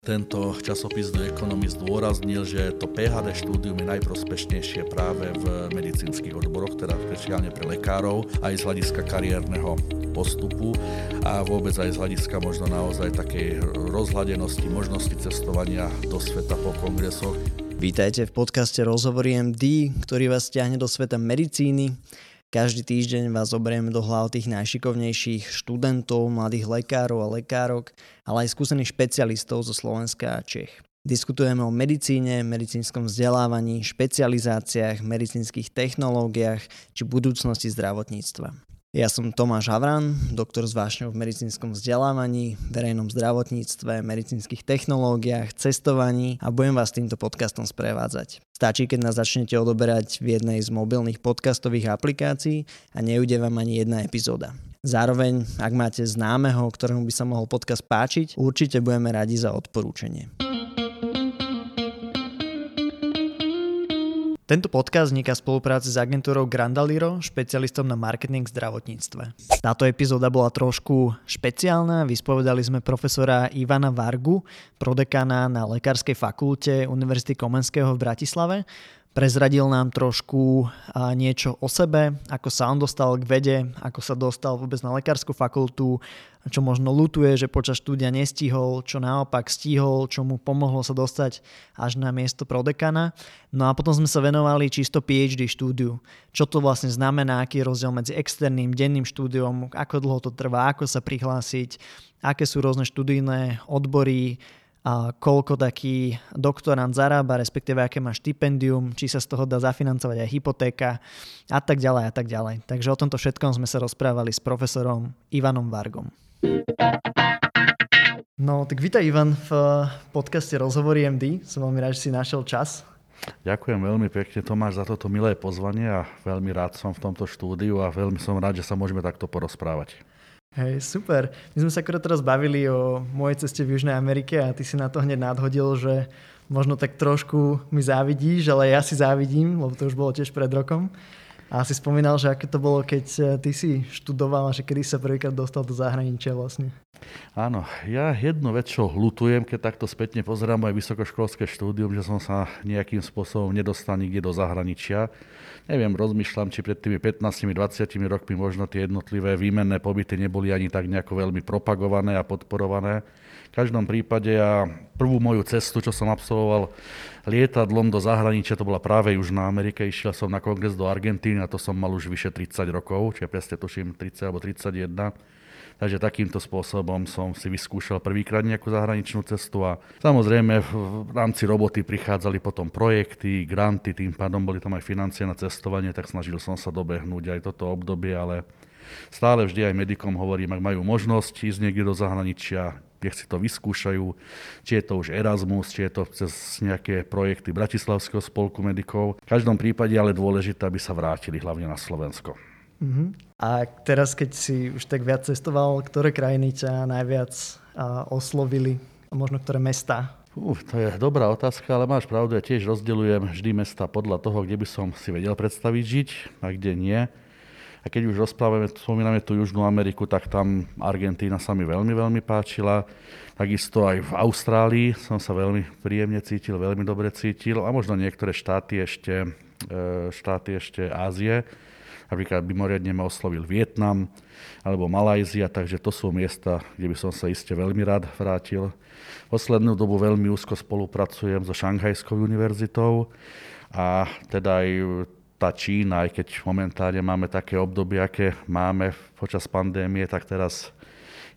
Tento časopis do Economist zdôraznil, že to PHD štúdium je najprospešnejšie práve v medicínskych odboroch, teda špeciálne pre lekárov, aj z hľadiska kariérneho postupu a vôbec aj z hľadiska možno naozaj takej rozhľadenosti, možnosti cestovania do sveta po kongresoch. Vítajte v podcaste Rozhovory MD, ktorý vás ťahne do sveta medicíny. Každý týždeň vás zoberieme do hlav tých najšikovnejších študentov, mladých lekárov a lekárok, ale aj skúsených špecialistov zo Slovenska a Čech. Diskutujeme o medicíne, medicínskom vzdelávaní, špecializáciách, medicínskych technológiách či budúcnosti zdravotníctva. Ja som Tomáš Havran, doktor s vášňou v medicínskom vzdelávaní, verejnom zdravotníctve, medicínskych technológiách, cestovaní a budem vás týmto podcastom sprevádzať. Stačí, keď nás začnete odoberať v jednej z mobilných podcastových aplikácií a neujde vám ani jedna epizóda. Zároveň, ak máte známeho, ktorému by sa mohol podcast páčiť, určite budeme radi za odporúčanie. Tento podcast vzniká v spolupráci s agentúrou Grandaliro, špecialistom na marketing v zdravotníctve. Táto epizóda bola trošku špeciálna, vyspovedali sme profesora Ivana Vargu, prodekana na Lekárskej fakulte Univerzity Komenského v Bratislave Prezradil nám trošku niečo o sebe, ako sa on dostal k vede, ako sa dostal vôbec na lekárskú fakultu, čo možno lutuje, že počas štúdia nestihol, čo naopak stihol, čo mu pomohlo sa dostať až na miesto prodekana. No a potom sme sa venovali čisto PhD štúdiu. Čo to vlastne znamená, aký je rozdiel medzi externým, denným štúdiom, ako dlho to trvá, ako sa prihlásiť, aké sú rôzne študijné odbory, a koľko taký doktorant zarába, respektíve aké má štipendium, či sa z toho dá zafinancovať aj hypotéka a tak ďalej a tak ďalej. Takže o tomto všetkom sme sa rozprávali s profesorom Ivanom Vargom. No, tak vítaj Ivan v podcaste Rozhovory MD. Som veľmi rád, že si našiel čas. Ďakujem veľmi pekne Tomáš za toto milé pozvanie a veľmi rád som v tomto štúdiu a veľmi som rád, že sa môžeme takto porozprávať. Hej, super. My sme sa akorát teraz bavili o mojej ceste v Južnej Amerike a ty si na to hneď nadhodil, že možno tak trošku mi závidíš, ale ja si závidím, lebo to už bolo tiež pred rokom. A si spomínal, že aké to bolo, keď eh, ty si študoval a že kedy sa prvýkrát dostal do zahraničia vlastne. Áno, ja jednu vec, čo hlutujem, keď takto spätne pozerám aj vysokoškolské štúdium, že som sa nejakým spôsobom nedostal nikde do zahraničia. Neviem, rozmýšľam, či pred tými 15-20 rokmi možno tie jednotlivé výmenné pobyty neboli ani tak nejako veľmi propagované a podporované. V každom prípade ja prvú moju cestu, čo som absolvoval lietadlom do zahraničia, to bola práve Južná Amerika. Išiel som na kongres do Argentíny a to som mal už vyše 30 rokov, čiže presne tuším 30 alebo 31. Takže takýmto spôsobom som si vyskúšal prvýkrát nejakú zahraničnú cestu a samozrejme v rámci roboty prichádzali potom projekty, granty, tým pádom boli tam aj financie na cestovanie, tak snažil som sa dobehnúť aj toto obdobie, ale stále vždy aj medikom hovorím, ak majú možnosť ísť niekde do zahraničia, nech si to vyskúšajú, či je to už Erasmus, či je to cez nejaké projekty Bratislavského spolku medikov. V každom prípade ale dôležité, aby sa vrátili hlavne na Slovensko. Uh-huh. A teraz, keď si už tak viac cestoval, ktoré krajiny ťa najviac uh, oslovili? A možno ktoré mesta? Uh, to je dobrá otázka, ale máš pravdu, ja tiež rozdeľujem vždy mesta podľa toho, kde by som si vedel predstaviť žiť a kde nie. A keď už rozprávame, spomíname tú Južnú Ameriku, tak tam Argentína sa mi veľmi, veľmi páčila. Takisto aj v Austrálii som sa veľmi príjemne cítil, veľmi dobre cítil a možno niektoré štáty ešte, e, štáty ešte Ázie. Napríklad by moriadne ma oslovil Vietnam alebo Malajzia, takže to sú miesta, kde by som sa iste veľmi rád vrátil. Poslednú dobu veľmi úzko spolupracujem so Šanghajskou univerzitou a teda aj tá Čína, aj keď momentálne máme také obdobie, aké máme počas pandémie, tak teraz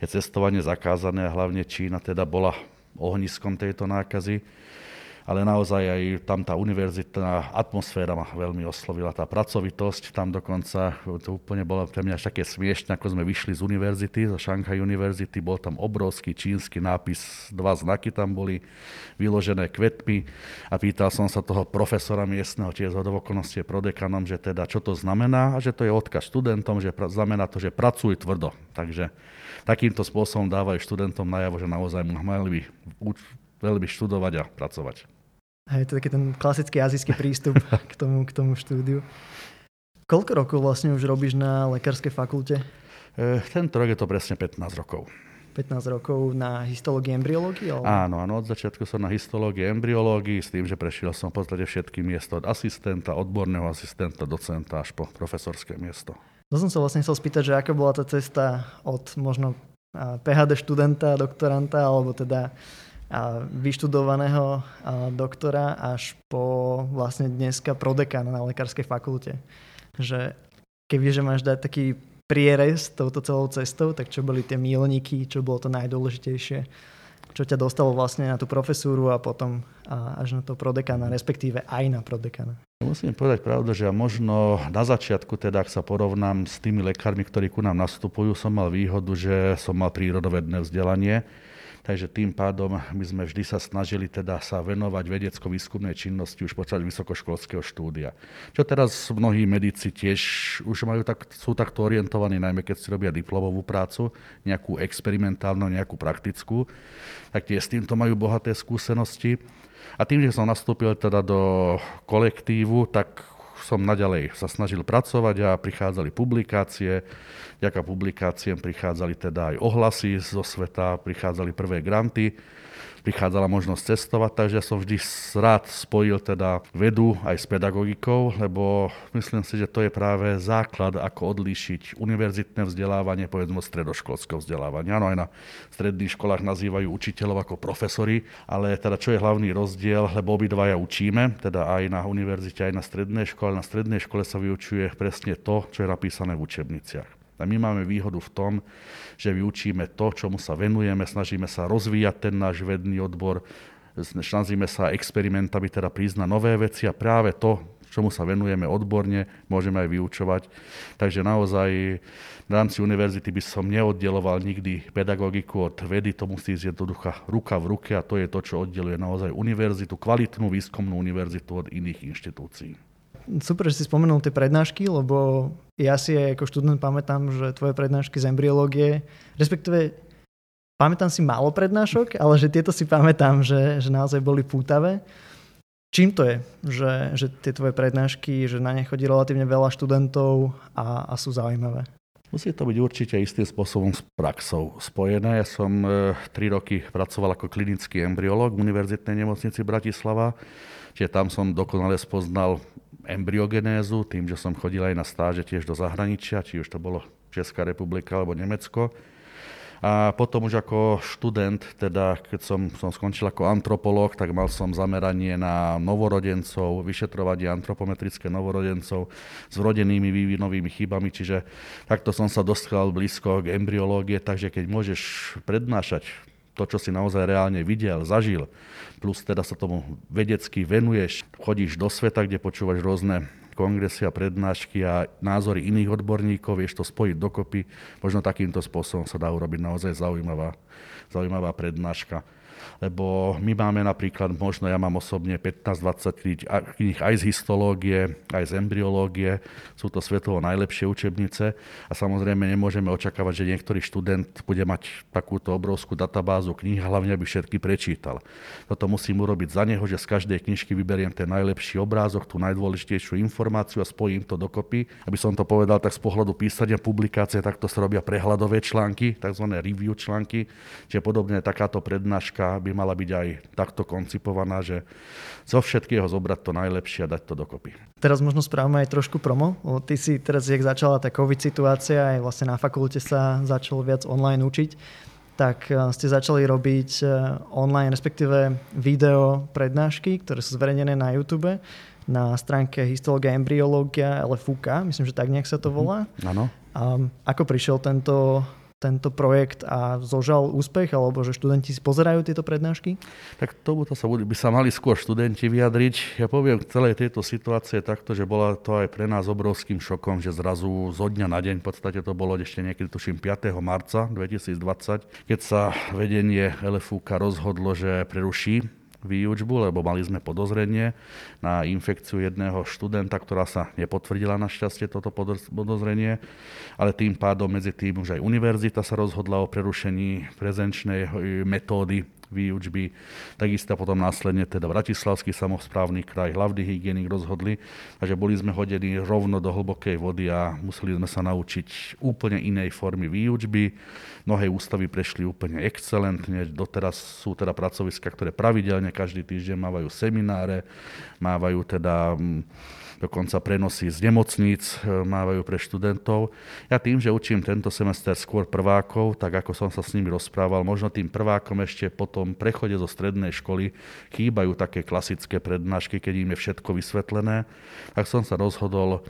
je cestovanie zakázané a hlavne Čína teda bola ohniskom tejto nákazy ale naozaj aj tam tá univerzitná atmosféra ma veľmi oslovila, tá pracovitosť, tam dokonca to úplne bolo pre mňa až také smiešne, ako sme vyšli z univerzity, zo Shanghai University, bol tam obrovský čínsky nápis, dva znaky tam boli, vyložené kvetmi a pýtal som sa toho profesora miestneho, zhodov okolnosti prodekanom, že teda čo to znamená a že to je odkaz študentom, že znamená to, že pracuj tvrdo. Takže takýmto spôsobom dávajú študentom najavo, že naozaj mali by veľmi študovať a pracovať. Hej, to je taký ten klasický azijský prístup k tomu, k tomu štúdiu. Koľko rokov vlastne už robíš na lekárskej fakulte? E, tento rok je to presne 15 rokov. 15 rokov na histológii embryológii? Ale... Áno, áno, od začiatku som na histológii embryológii s tým, že prešiel som v podstate všetky miesto od asistenta, odborného asistenta, docenta až po profesorské miesto. To som sa vlastne chcel spýtať, že aká bola tá cesta od možno PHD študenta, doktoranta, alebo teda vyštudovaného doktora až po vlastne dneska prodekana na lekárskej fakulte. Že kebyže máš dať taký prierez touto celou cestou, tak čo boli tie mílniky, čo bolo to najdôležitejšie, čo ťa dostalo vlastne na tú profesúru a potom až na to prodekana, respektíve aj na prodekana. Musím povedať pravdu, že ja možno na začiatku, teda ak sa porovnám s tými lekármi, ktorí ku nám nastupujú, som mal výhodu, že som mal prírodovedné vzdelanie Takže tým pádom my sme vždy sa snažili teda sa venovať vedecko-výskumnej činnosti už počas vysokoškolského štúdia. Čo teraz mnohí medici tiež už majú tak, sú takto orientovaní, najmä keď si robia diplomovú prácu, nejakú experimentálnu, nejakú praktickú, tak tie s týmto majú bohaté skúsenosti. A tým, že som nastúpil teda do kolektívu, tak som naďalej sa snažil pracovať a prichádzali publikácie. Ďaká publikáciám prichádzali teda aj ohlasy zo sveta, prichádzali prvé granty prichádzala možnosť cestovať, takže som vždy rád spojil teda vedu aj s pedagogikou, lebo myslím si, že to je práve základ, ako odlíšiť univerzitné vzdelávanie, povedzme stredoškolského vzdelávania. Áno, aj na stredných školách nazývajú učiteľov ako profesori, ale teda čo je hlavný rozdiel, lebo obidvaja učíme, teda aj na univerzite, aj na strednej škole. Na strednej škole sa vyučuje presne to, čo je napísané v učebniciach. A my máme výhodu v tom, že vyučíme to, čomu sa venujeme, snažíme sa rozvíjať ten náš vedný odbor, snažíme sa experimentami teda prísť na nové veci a práve to, čomu sa venujeme odborne, môžeme aj vyučovať. Takže naozaj v rámci univerzity by som neoddeloval nikdy pedagogiku od vedy, to musí ísť jednoduchá ruka v ruke a to je to, čo oddeluje naozaj univerzitu, kvalitnú výskumnú univerzitu od iných inštitúcií super, že si spomenul tie prednášky, lebo ja si ako študent pamätám, že tvoje prednášky z embryológie, respektíve pamätám si málo prednášok, ale že tieto si pamätám, že, že naozaj boli pútavé. Čím to je, že, že tie tvoje prednášky, že na ne chodí relatívne veľa študentov a, a sú zaujímavé? Musí to byť určite istým spôsobom s praxou spojené. Ja som e, tri roky pracoval ako klinický embryolog v Univerzitnej nemocnici Bratislava, čiže tam som dokonale spoznal embryogenézu, tým, že som chodil aj na stáže tiež do zahraničia, či už to bolo Česká republika alebo Nemecko. A potom už ako študent, teda keď som, som skončil ako antropolog, tak mal som zameranie na novorodencov, vyšetrovanie antropometrické novorodencov s vrodenými vývinovými chybami, čiže takto som sa dostal blízko k embryológie, takže keď môžeš prednášať to, čo si naozaj reálne videl, zažil, plus teda sa tomu vedecky venuješ, chodíš do sveta, kde počúvaš rôzne kongresy a prednášky a názory iných odborníkov, vieš to spojiť dokopy, možno takýmto spôsobom sa dá urobiť naozaj zaujímavá, zaujímavá prednáška lebo my máme napríklad, možno ja mám osobne 15-20 kníh aj z histológie, aj z embryológie, sú to svetovo najlepšie učebnice a samozrejme nemôžeme očakávať, že niektorý študent bude mať takúto obrovskú databázu kníh, hlavne aby všetky prečítal. Toto musím urobiť za neho, že z každej knižky vyberiem ten najlepší obrázok, tú najdôležitejšiu informáciu a spojím to dokopy. Aby som to povedal tak z pohľadu písania publikácie, takto sa robia prehľadové články, tzv. review články, čiže podobne takáto prednáška by mala byť aj takto koncipovaná, že zo všetkého zobrať to najlepšie a dať to dokopy. Teraz možno správame aj trošku promo. Ty si teraz, jak začala tá COVID situácia, aj vlastne na fakulte sa začalo viac online učiť, tak e, ste začali robiť e, online, respektíve video prednášky, ktoré sú zverejnené na YouTube na stránke histológia embryológia LFUK, myslím, že tak nejak sa to mhm. volá. Áno. Mm-hmm. ako prišiel tento tento projekt a zožal úspech, alebo že študenti si pozerajú tieto prednášky? Tak tomuto sa by sa mali skôr študenti vyjadriť. Ja poviem k celej tejto situácie takto, že bola to aj pre nás obrovským šokom, že zrazu zo dňa na deň, v podstate to bolo ešte niekedy tuším 5. marca 2020, keď sa vedenie LFUK rozhodlo, že preruší výučbu, lebo mali sme podozrenie na infekciu jedného študenta, ktorá sa nepotvrdila našťastie toto podozrenie, ale tým pádom medzi tým už aj univerzita sa rozhodla o prerušení prezenčnej metódy výučby. Takisto potom následne teda Bratislavský samozprávny kraj, hlavný hygienik rozhodli, takže boli sme hodení rovno do hlbokej vody a museli sme sa naučiť úplne inej formy výučby. Mnohé ústavy prešli úplne excelentne, doteraz sú teda pracoviska, ktoré pravidelne každý týždeň mávajú semináre, mávajú teda mm, dokonca prenosy z nemocníc e, mávajú pre študentov. Ja tým, že učím tento semester skôr prvákov, tak ako som sa s nimi rozprával, možno tým prvákom ešte po tom prechode zo strednej školy chýbajú také klasické prednášky, keď im je všetko vysvetlené, tak som sa rozhodol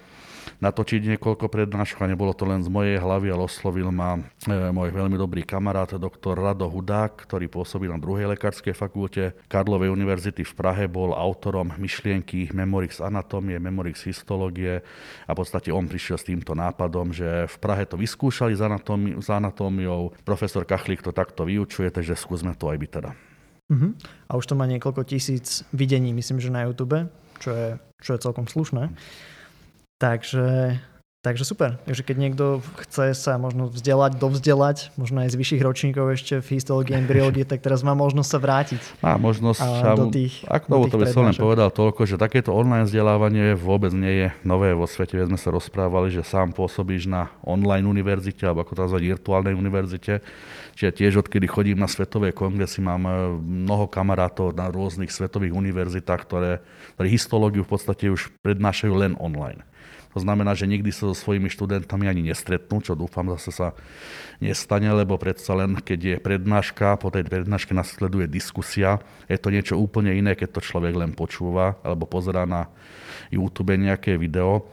natočiť niekoľko prednášok a nebolo to len z mojej hlavy, ale oslovil ma e, môj veľmi dobrý kamarát, doktor Rado Hudák, ktorý pôsobil na druhej lekárskej fakulte Karlovej univerzity v Prahe, bol autorom myšlienky Memorix anatómie, Memorix histológie a v podstate on prišiel s týmto nápadom, že v Prahe to vyskúšali s, anatómi- s anatómiou, profesor Kachlík to takto vyučuje, takže skúsme to aj byť teda. Uh-huh. A už to má niekoľko tisíc videní, myslím, že na YouTube, čo je, čo je celkom slušné. Takže, takže super. Takže keď niekto chce sa možno vzdelať, dovzdelať, možno aj z vyšších ročníkov ešte v histológii, embryológie, tak teraz má možnosť sa vrátiť. Má možnosť. A do tých, ak to, by som len povedal toľko, že takéto online vzdelávanie vôbec nie je nové vo svete. My sme sa rozprávali, že sám pôsobíš na online univerzite, alebo ako to nazvať, virtuálnej univerzite. Čiže tiež odkedy chodím na svetové kongresy, mám eh, mnoho kamarátov na rôznych svetových univerzitách, ktoré, ktoré histológiu v podstate už prednášajú len online. To znamená, že nikdy sa so svojimi študentami ani nestretnú, čo dúfam zase sa nestane, lebo predsa len, keď je prednáška, po tej prednáške nasleduje diskusia, je to niečo úplne iné, keď to človek len počúva alebo pozerá na YouTube nejaké video.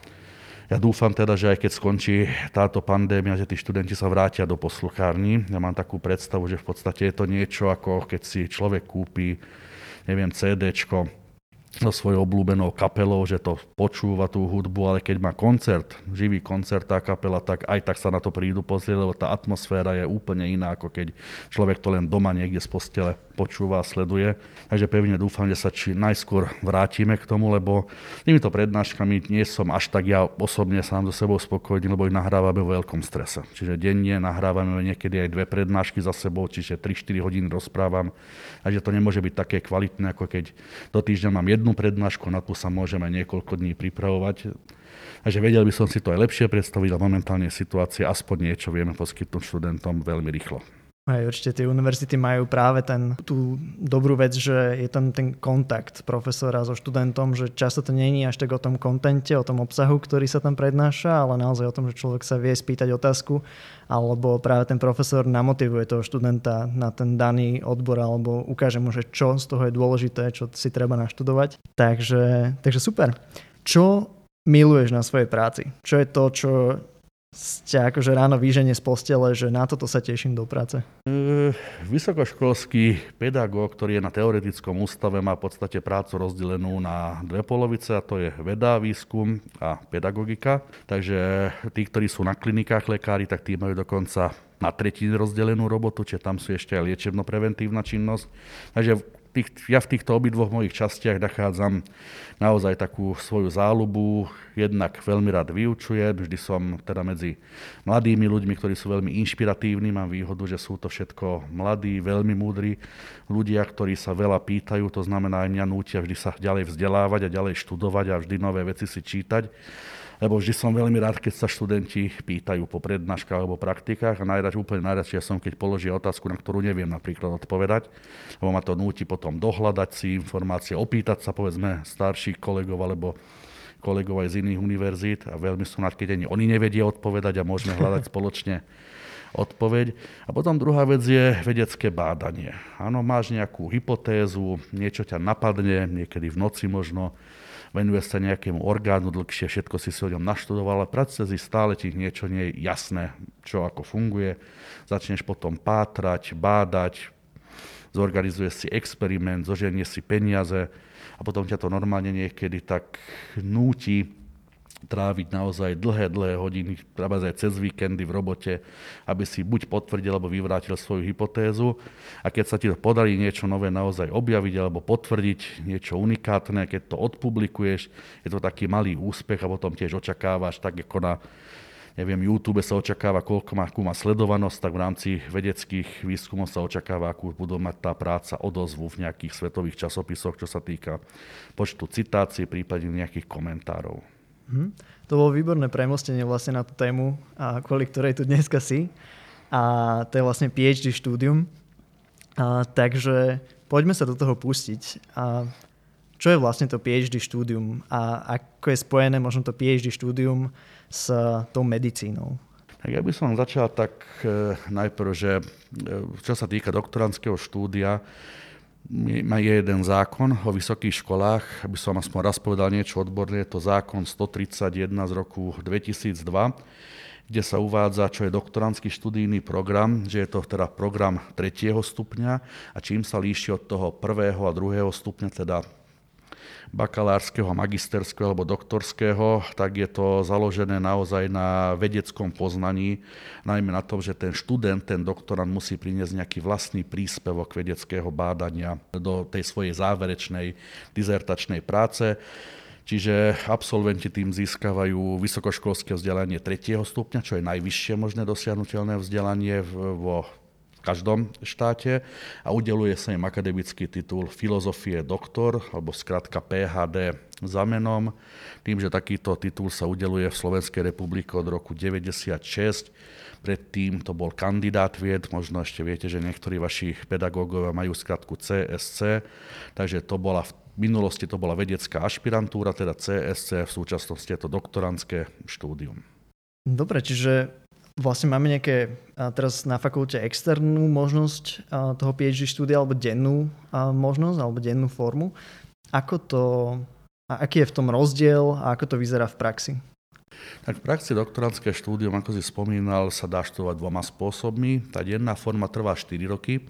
Ja dúfam teda, že aj keď skončí táto pandémia, že tí študenti sa vrátia do posluchární. Ja mám takú predstavu, že v podstate je to niečo ako keď si človek kúpi, neviem, CDčko, so svojou obľúbenou kapelou, že to počúva tú hudbu, ale keď má koncert, živý koncert tá kapela, tak aj tak sa na to prídu pozrieť, lebo tá atmosféra je úplne iná, ako keď človek to len doma niekde z postele počúva a sleduje. Takže pevne dúfam, že sa či najskôr vrátime k tomu, lebo týmito prednáškami nie som až tak ja osobne sám so sebou spokojný, lebo ich nahrávame vo veľkom strese. Čiže denne nahrávame niekedy aj dve prednášky za sebou, čiže 3-4 hodiny rozprávam. Takže to nemôže byť také kvalitné, ako keď do týždňa mám jednu prednášku, na tú sa môžeme niekoľko dní pripravovať. Takže vedel by som si to aj lepšie predstaviť, ale momentálne situácia aspoň niečo vieme poskytnúť študentom veľmi rýchlo. Aj určite tie univerzity majú práve ten, tú dobrú vec, že je tam ten kontakt profesora so študentom, že často to není až tak o tom kontente, o tom obsahu, ktorý sa tam prednáša, ale naozaj o tom, že človek sa vie spýtať otázku, alebo práve ten profesor namotivuje toho študenta na ten daný odbor, alebo ukáže mu, že čo z toho je dôležité, čo si treba naštudovať. Takže, takže super. Čo miluješ na svojej práci? Čo je to, čo ste akože ráno výženie z postele, že na toto sa teším do práce? E, vysokoškolský pedagóg, ktorý je na teoretickom ústave, má v podstate prácu rozdelenú na dve polovice, a to je veda, výskum a pedagogika. Takže tí, ktorí sú na klinikách lekári, tak tí majú dokonca na tretinu rozdelenú robotu, čiže tam sú ešte aj liečebno-preventívna činnosť. Takže tých, ja v týchto obidvoch mojich častiach nachádzam naozaj takú svoju záľubu. Jednak veľmi rád vyučujem, vždy som teda medzi mladými ľuďmi, ktorí sú veľmi inšpiratívni. Mám výhodu, že sú to všetko mladí, veľmi múdri ľudia, ktorí sa veľa pýtajú, to znamená aj mňa nútia vždy sa ďalej vzdelávať a ďalej študovať a vždy nové veci si čítať lebo vždy som veľmi rád, keď sa študenti pýtajú po prednáškach alebo praktikách a najradšej, úplne najradšej som, keď položia otázku, na ktorú neviem napríklad odpovedať, lebo ma to núti potom dohľadať si informácie, opýtať sa povedzme starších kolegov alebo kolegov aj z iných univerzít a veľmi som rád, keď ani oni nevedia odpovedať a môžeme hľadať spoločne odpoveď. A potom druhá vec je vedecké bádanie. Áno, máš nejakú hypotézu, niečo ťa napadne, niekedy v noci možno, venuje sa nejakému orgánu dlhšie, všetko si si o ňom naštudoval, ale cez stále ti niečo nie je jasné, čo ako funguje. Začneš potom pátrať, bádať, zorganizuje si experiment, zoženie si peniaze a potom ťa to normálne niekedy tak núti tráviť naozaj dlhé, dlhé hodiny, treba aj cez víkendy v robote, aby si buď potvrdil alebo vyvrátil svoju hypotézu. A keď sa ti to podarí niečo nové naozaj objaviť alebo potvrdiť, niečo unikátne, keď to odpublikuješ, je to taký malý úspech a potom tiež očakávaš, tak ako na neviem, YouTube sa očakáva, koľko má, akú má sledovanosť, tak v rámci vedeckých výskumov sa očakáva, akú budú mať tá práca odozvu v nejakých svetových časopisoch, čo sa týka počtu citácií, prípadne nejakých komentárov. Hm. To bolo výborné premostenie vlastne na tú tému, a kvôli ktorej tu dneska si. A to je vlastne PhD štúdium. A, takže poďme sa do toho pustiť. A čo je vlastne to PhD štúdium a ako je spojené možno to PhD štúdium s tou medicínou? Tak ja by som začal tak e, najprv, že e, čo sa týka doktorandského štúdia, má jeden zákon o vysokých školách, aby som aspoň raz povedal niečo odborné, je to zákon 131 z roku 2002, kde sa uvádza, čo je doktorandský študijný program, že je to teda program tretieho stupňa a čím sa líši od toho prvého a druhého stupňa, teda bakalárskeho, magisterského alebo doktorského, tak je to založené naozaj na vedeckom poznaní, najmä na tom, že ten študent, ten doktorant musí priniesť nejaký vlastný príspevok vedeckého bádania do tej svojej záverečnej dizertačnej práce. Čiže absolventi tým získavajú vysokoškolské vzdelanie tretieho stupňa, čo je najvyššie možné dosiahnutelné vzdelanie vo každom štáte a udeluje sa im akademický titul filozofie doktor, alebo skratka PHD za menom, tým, že takýto titul sa udeluje v Slovenskej republike od roku 96. Predtým to bol kandidát vied, možno ešte viete, že niektorí vaši pedagógovia majú skratku CSC, takže to bola v minulosti to bola vedecká ašpirantúra, teda CSC, v súčasnosti je to doktorantské štúdium. Dobre, čiže Vlastne máme nejaké teraz na fakulte externú možnosť toho PhD štúdia alebo dennú možnosť alebo dennú formu. Ako to, aký je v tom rozdiel a ako to vyzerá v praxi? Tak v praxi doktorantské štúdium, ako si spomínal, sa dá študovať dvoma spôsobmi. Tá denná forma trvá 4 roky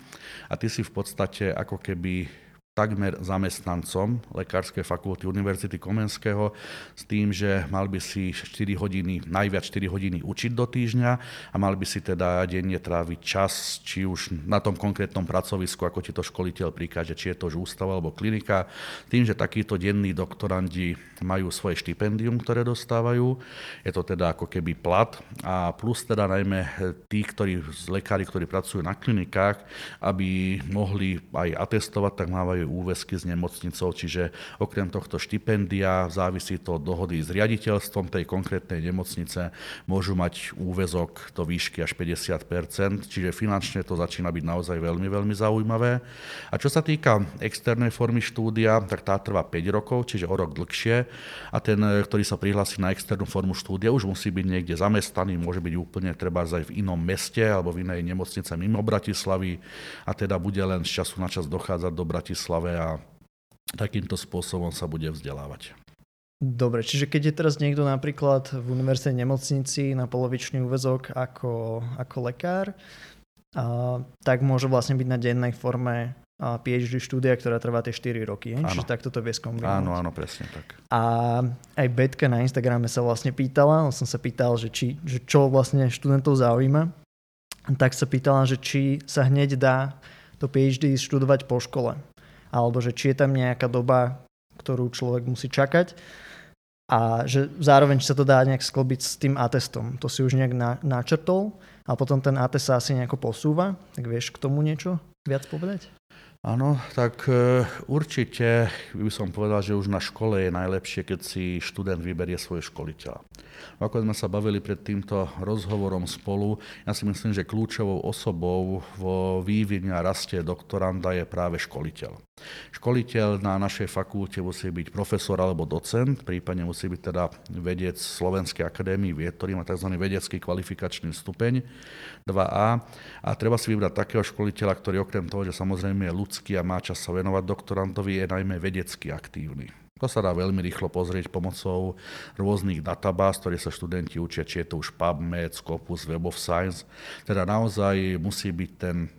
a ty si v podstate ako keby takmer zamestnancom Lekárskej fakulty Univerzity Komenského s tým, že mal by si 4 hodiny, najviac 4 hodiny učiť do týždňa a mal by si teda denne tráviť čas, či už na tom konkrétnom pracovisku, ako ti to školiteľ prikáže, či je to už ústav alebo klinika, tým, že takíto denní doktorandi majú svoje štipendium, ktoré dostávajú. Je to teda ako keby plat a plus teda najmä tí, ktorí, lekári, ktorí pracujú na klinikách, aby mohli aj atestovať, tak mávajú majú úväzky s nemocnicou, čiže okrem tohto štipendia závisí to od dohody s riaditeľstvom tej konkrétnej nemocnice, môžu mať úväzok do výšky až 50%, čiže finančne to začína byť naozaj veľmi, veľmi zaujímavé. A čo sa týka externej formy štúdia, tak tá trvá 5 rokov, čiže o rok dlhšie. A ten, ktorý sa prihlási na externú formu štúdia, už musí byť niekde zamestnaný, môže byť úplne treba aj v inom meste alebo v inej nemocnice mimo Bratislavy. A teda bude len z času na čas dochádzať do Bratislavy Bratislave a takýmto spôsobom sa bude vzdelávať. Dobre, čiže keď je teraz niekto napríklad v univerzitnej nemocnici na polovičný úvezok ako, ako lekár, a, tak môže vlastne byť na dennej forme PhD štúdia, ktorá trvá tie 4 roky. Je? Čiže takto to vie skombinovať. Áno, áno, presne tak. A aj Betka na Instagrame sa vlastne pýtala, som sa pýtal, že, či, že čo vlastne študentov zaujíma, tak sa pýtala, že či sa hneď dá to PhD študovať po škole alebo že či je tam nejaká doba, ktorú človek musí čakať a že zároveň sa to dá nejak sklobiť s tým atestom. To si už nejak na, načrtol a potom ten atest sa asi nejako posúva. Tak vieš k tomu niečo viac povedať? Áno, tak e, určite by som povedal, že už na škole je najlepšie, keď si študent vyberie svoj školiteľa. Ako sme sa bavili pred týmto rozhovorom spolu, ja si myslím, že kľúčovou osobou vo vývine a raste doktoranda je práve školiteľ. Školiteľ na našej fakulte musí byť profesor alebo docent, prípadne musí byť teda vedec Slovenskej akadémie vied, ktorý má tzv. vedecký kvalifikačný stupeň 2A. A treba si vybrať takého školiteľa, ktorý okrem toho, že samozrejme je ľudský a má čas sa venovať doktorantovi, je najmä vedecky aktívny. To sa dá veľmi rýchlo pozrieť pomocou rôznych databáz, ktoré sa študenti učia, či je to už PubMed, Scopus, Web of Science. Teda naozaj musí byť ten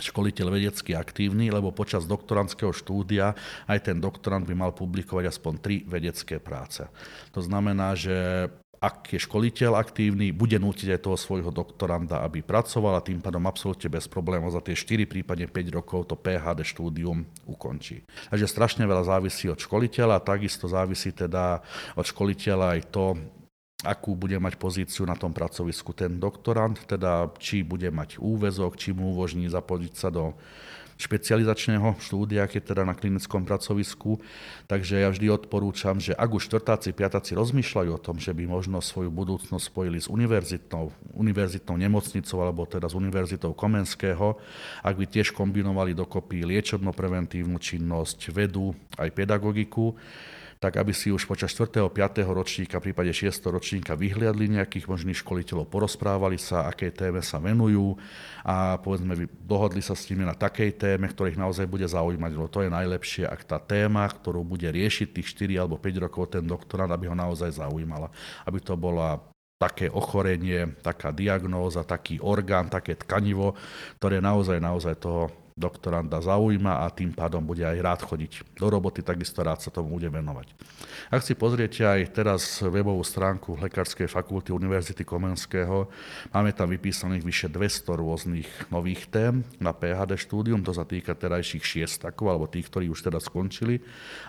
školiteľ vedecky aktívny, lebo počas doktorandského štúdia aj ten doktorant by mal publikovať aspoň tri vedecké práce. To znamená, že ak je školiteľ aktívny, bude nútiť aj toho svojho doktoranda, aby pracoval a tým pádom absolútne bez problémov za tie 4, prípadne 5 rokov to PHD štúdium ukončí. Takže strašne veľa závisí od školiteľa, takisto závisí teda od školiteľa aj to, akú bude mať pozíciu na tom pracovisku ten doktorant, teda či bude mať úvezok, či mu umožní zapojiť sa do špecializačného štúdia, keď teda na klinickom pracovisku. Takže ja vždy odporúčam, že ak už štvrtáci, piatáci rozmýšľajú o tom, že by možno svoju budúcnosť spojili s univerzitnou, univerzitnou nemocnicou alebo teda s univerzitou Komenského, ak by tiež kombinovali dokopy liečebno-preventívnu činnosť, vedu aj pedagogiku, tak aby si už počas 4. 5. ročníka, prípade 6. ročníka vyhliadli nejakých možných školiteľov, porozprávali sa, aké téme sa venujú a povedzme dohodli sa s nimi na takej téme, ktorých naozaj bude zaujímať, lebo to je najlepšie, ak tá téma, ktorú bude riešiť tých 4 alebo 5 rokov ten doktorát, aby ho naozaj zaujímala. Aby to bola také ochorenie, taká diagnóza, taký orgán, také tkanivo, ktoré naozaj, naozaj toho doktoranda zaujíma a tým pádom bude aj rád chodiť do roboty, takisto rád sa tomu bude venovať. Ak si pozriete aj teraz webovú stránku Lekárskej fakulty Univerzity Komenského, máme tam vypísaných vyše 200 rôznych nových tém na PHD štúdium, to sa týka terajších šiestakov alebo tých, ktorí už teda skončili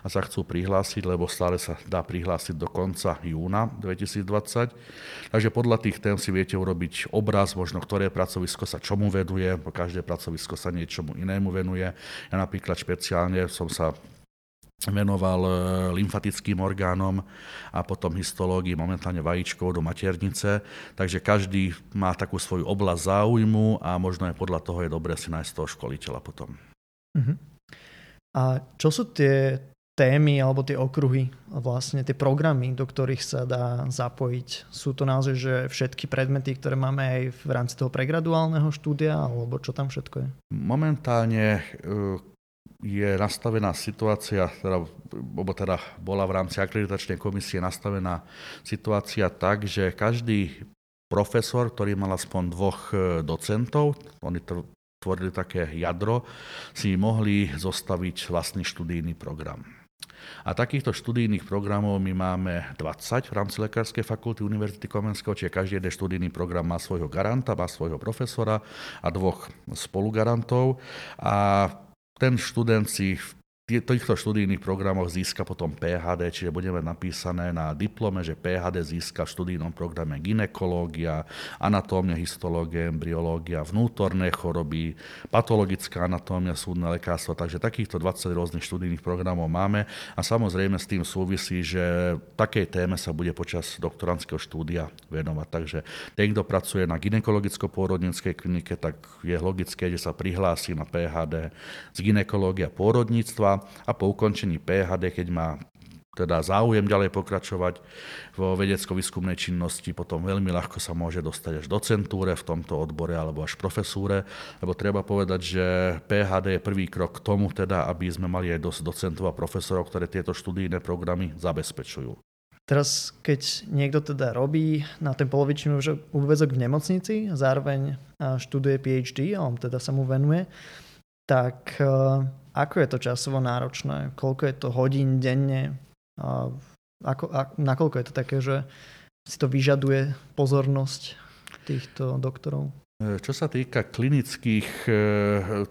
a sa chcú prihlásiť, lebo stále sa dá prihlásiť do konca júna 2020. Takže podľa tých tém si viete urobiť obraz, možno ktoré pracovisko sa čomu veduje, každé pracovisko sa niečomu inému venuje. Ja napríklad špeciálne som sa venoval e, lymfatickým orgánom a potom histológii momentálne vajíčkov do maternice. Takže každý má takú svoju oblasť záujmu a možno aj podľa toho je dobré si nájsť toho školiteľa potom. Uh-huh. A čo sú tie témy alebo tie okruhy, vlastne tie programy, do ktorých sa dá zapojiť? Sú to naozaj že všetky predmety, ktoré máme aj v rámci toho pregraduálneho štúdia, alebo čo tam všetko je? Momentálne e, je nastavená situácia, teda, alebo teda bola v rámci akreditačnej komisie nastavená situácia tak, že každý profesor, ktorý mal aspoň dvoch e, docentov, oni tvorili také jadro, si mohli zostaviť vlastný študijný program. A takýchto študijných programov my máme 20 v rámci Lekárskej fakulty Univerzity Komenského, čiže každý jeden študijný program má svojho garanta, má svojho profesora a dvoch spolugarantov. A ten študent si v týchto študijných programoch získa potom PHD, čiže budeme napísané na diplome, že PHD získa v študijnom programe ginekológia, anatómia, histológia, embryológia, vnútorné choroby, patologická anatómia, súdne lekárstvo, takže takýchto 20 rôznych študijných programov máme. A samozrejme s tým súvisí, že takej téme sa bude počas doktorandského štúdia venovať. Takže ten, kto pracuje na ginekologicko-pôrodníckej klinike, tak je logické, že sa prihlási na PHD z ginekológia pôrodníctva a po ukončení PHD, keď má teda záujem ďalej pokračovať vo vedecko-výskumnej činnosti, potom veľmi ľahko sa môže dostať až do centúre v tomto odbore alebo až profesúre, lebo treba povedať, že PHD je prvý krok k tomu, teda, aby sme mali aj dosť docentov a profesorov, ktoré tieto študijné programy zabezpečujú. Teraz, keď niekto teda robí na ten polovičný úvezok v nemocnici, zároveň študuje PhD, a on teda sa mu venuje, tak ako je to časovo náročné? Koľko je to hodín denne? A ako, a, nakoľko je to také, že si to vyžaduje pozornosť týchto doktorov? Čo sa týka klinických, e,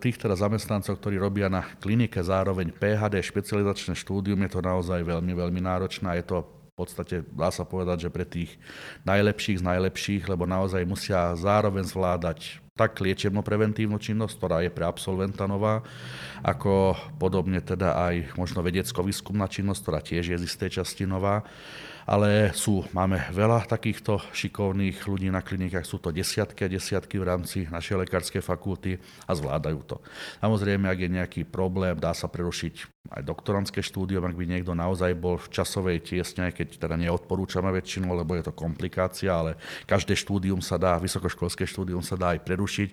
tých teda zamestnancov, ktorí robia na klinike zároveň PHD, špecializačné štúdium, je to naozaj veľmi, veľmi náročné. Je to v podstate, dá sa povedať, že pre tých najlepších z najlepších, lebo naozaj musia zároveň zvládať tak liečebno-preventívnu činnosť, ktorá je pre absolventa nová, ako podobne teda aj možno vedecko-výskumná činnosť, ktorá tiež je z istej časti nová ale sú, máme veľa takýchto šikovných ľudí na klinikách, sú to desiatky a desiatky v rámci našej lekárskej fakulty a zvládajú to. Samozrejme, ak je nejaký problém, dá sa prerušiť aj doktorantské štúdium, ak by niekto naozaj bol v časovej tiesne, keď teda neodporúčame väčšinu, lebo je to komplikácia, ale každé štúdium sa dá, vysokoškolské štúdium sa dá aj prerušiť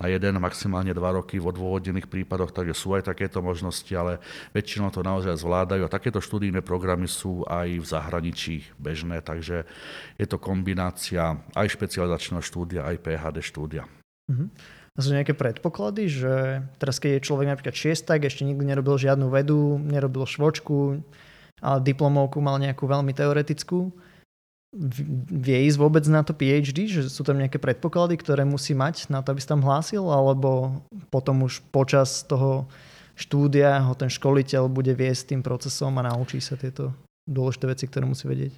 na jeden, maximálne dva roky v odôvodnených prípadoch, takže sú aj takéto možnosti, ale väčšinou to naozaj zvládajú a takéto študijné programy sú aj v zahraničí bežné, takže je to kombinácia aj špecializačného štúdia, aj PHD štúdia. Uh-huh. Sú nejaké predpoklady, že teraz keď je človek napríklad šiestak, ešte nikdy nerobil žiadnu vedu, nerobil švočku, ale diplomovku mal nejakú veľmi teoretickú, vie ísť vôbec na to PhD, že sú tam nejaké predpoklady, ktoré musí mať na to, aby sa tam hlásil, alebo potom už počas toho štúdia ho ten školiteľ bude viesť tým procesom a naučí sa tieto dôležité veci, ktoré musí vedieť?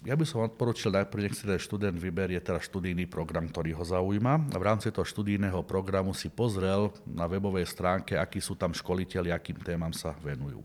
Ja by som odporučil najprv, nech si ten študent vyberie teda študijný program, ktorý ho zaujíma a v rámci toho študijného programu si pozrel na webovej stránke, akí sú tam školiteľi, akým témam sa venujú.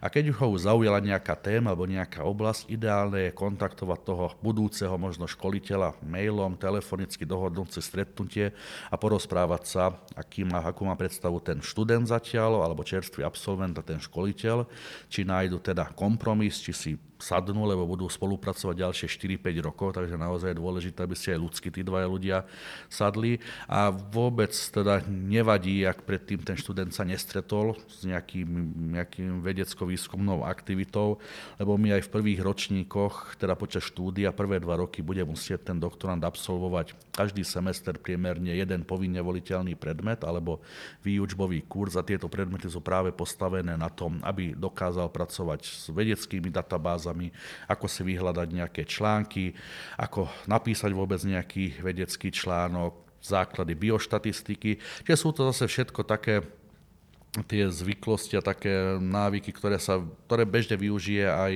A keď ho zaujala nejaká téma alebo nejaká oblasť, ideálne je kontaktovať toho budúceho možno školiteľa mailom, telefonicky dohodnúť si stretnutie a porozprávať sa, aký má, akú má predstavu ten študent zatiaľ, alebo čerstvý absolvent a ten školiteľ, či nájdu teda kompromis, či si sadnú, lebo budú spolupracovať ďalšie 4-5 rokov, takže naozaj je dôležité, aby si aj ľudsky tí dvaja ľudia sadli. A vôbec teda nevadí, ak predtým ten študent sa nestretol s nejakým, nejakým vedecko-výskumnou aktivitou, lebo my aj v prvých ročníkoch, teda počas štúdia, prvé dva roky bude musieť ten doktorant absolvovať každý semester priemerne jeden povinne voliteľný predmet alebo výučbový kurz a tieto predmety sú práve postavené na tom, aby dokázal pracovať s vedeckými databázami, databázami, ako si vyhľadať nejaké články, ako napísať vôbec nejaký vedecký článok, základy bioštatistiky. Čiže sú to zase všetko také tie zvyklosti a také návyky, ktoré, sa, ktoré bežne využije aj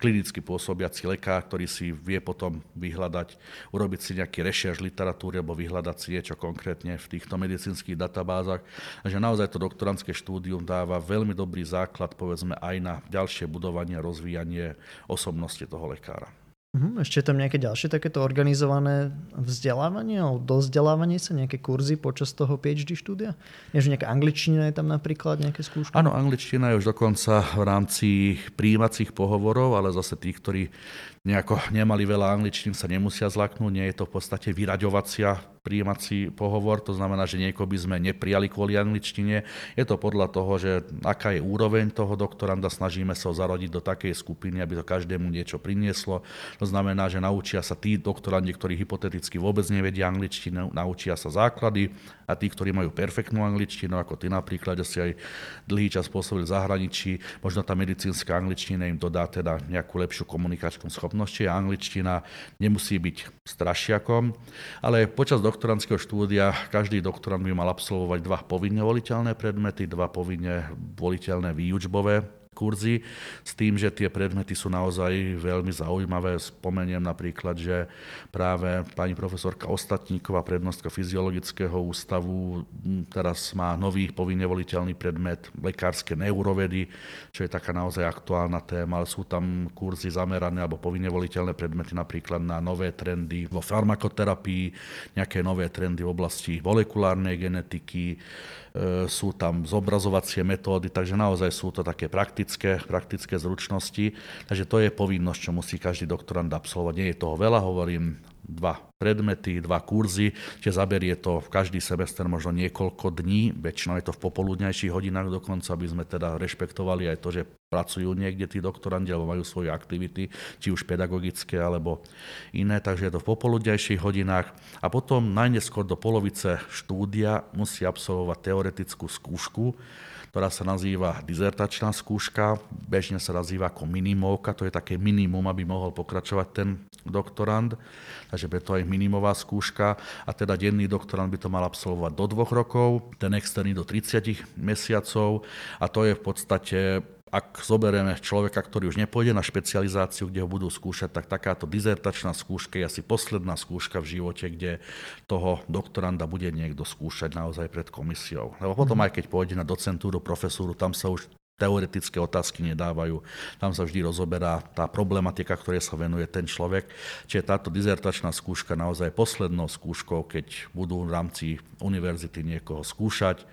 klinicky pôsobiaci lekár, ktorý si vie potom vyhľadať, urobiť si nejaký rešerš literatúry alebo vyhľadať si niečo konkrétne v týchto medicínskych databázach. Takže naozaj to doktorantské štúdium dáva veľmi dobrý základ, povedzme, aj na ďalšie budovanie a rozvíjanie osobnosti toho lekára. Uh-huh. Ešte je tam nejaké ďalšie takéto organizované vzdelávanie alebo dozdelávanie sa, nejaké kurzy počas toho PhD štúdia? Že nejaká angličtina je tam napríklad, nejaké skúšky? Áno, angličtina je už dokonca v rámci príjímacích pohovorov, ale zase tí, ktorí nejako nemali veľa angličtín, sa nemusia zlaknúť. Nie je to v podstate vyraďovacia príjmací pohovor, to znamená, že niekoho by sme neprijali kvôli angličtine. Je to podľa toho, že aká je úroveň toho doktoranda, snažíme sa ho zarodiť do takej skupiny, aby to každému niečo prinieslo. To znamená, že naučia sa tí doktorandi, ktorí hypoteticky vôbec nevedia angličtinu, naučia sa základy a tí, ktorí majú perfektnú angličtinu, ako ty napríklad, že si aj dlhý čas pôsobil v zahraničí, možno tá medicínska angličtina im dodá teda nejakú lepšiu komunikačnú schopnosť schopnosť, čiže angličtina nemusí byť strašiakom, ale počas doktorandského štúdia každý doktorand by mal absolvovať dva povinne voliteľné predmety, dva povinne voliteľné výučbové kurzy s tým, že tie predmety sú naozaj veľmi zaujímavé. Spomeniem napríklad, že práve pani profesorka Ostatníková, prednostka fyziologického ústavu, teraz má nový povinne voliteľný predmet lekárske neurovedy, čo je taká naozaj aktuálna téma, ale sú tam kurzy zamerané alebo povinne voliteľné predmety napríklad na nové trendy vo farmakoterapii, nejaké nové trendy v oblasti molekulárnej genetiky, E, sú tam zobrazovacie metódy, takže naozaj sú to také praktické, praktické zručnosti. Takže to je povinnosť, čo musí každý doktorant absolvovať. Nie je toho veľa, hovorím, dva predmety, dva kurzy, čiže zaberie to v každý semester možno niekoľko dní, väčšinou je to v popoludnejších hodinách dokonca, aby sme teda rešpektovali aj to, že pracujú niekde tí doktorandi alebo majú svoje aktivity, či už pedagogické alebo iné, takže je to v popoludnejších hodinách a potom najneskôr do polovice štúdia musí absolvovať teoretickú skúšku, ktorá sa nazýva dizertačná skúška, bežne sa nazýva ako minimovka, to je také minimum, aby mohol pokračovať ten doktorand, takže je to aj minimová skúška. A teda denný doktorand by to mal absolvovať do dvoch rokov, ten externý do 30 mesiacov. A to je v podstate ak zoberieme človeka, ktorý už nepôjde na špecializáciu, kde ho budú skúšať, tak takáto dizertačná skúška je asi posledná skúška v živote, kde toho doktoranda bude niekto skúšať naozaj pred komisiou. Lebo potom mhm. aj keď pôjde na docentúru, profesúru, tam sa už teoretické otázky nedávajú. Tam sa vždy rozoberá tá problematika, ktoré sa venuje ten človek. Čiže táto dizertačná skúška naozaj poslednou skúškou, keď budú v rámci univerzity niekoho skúšať,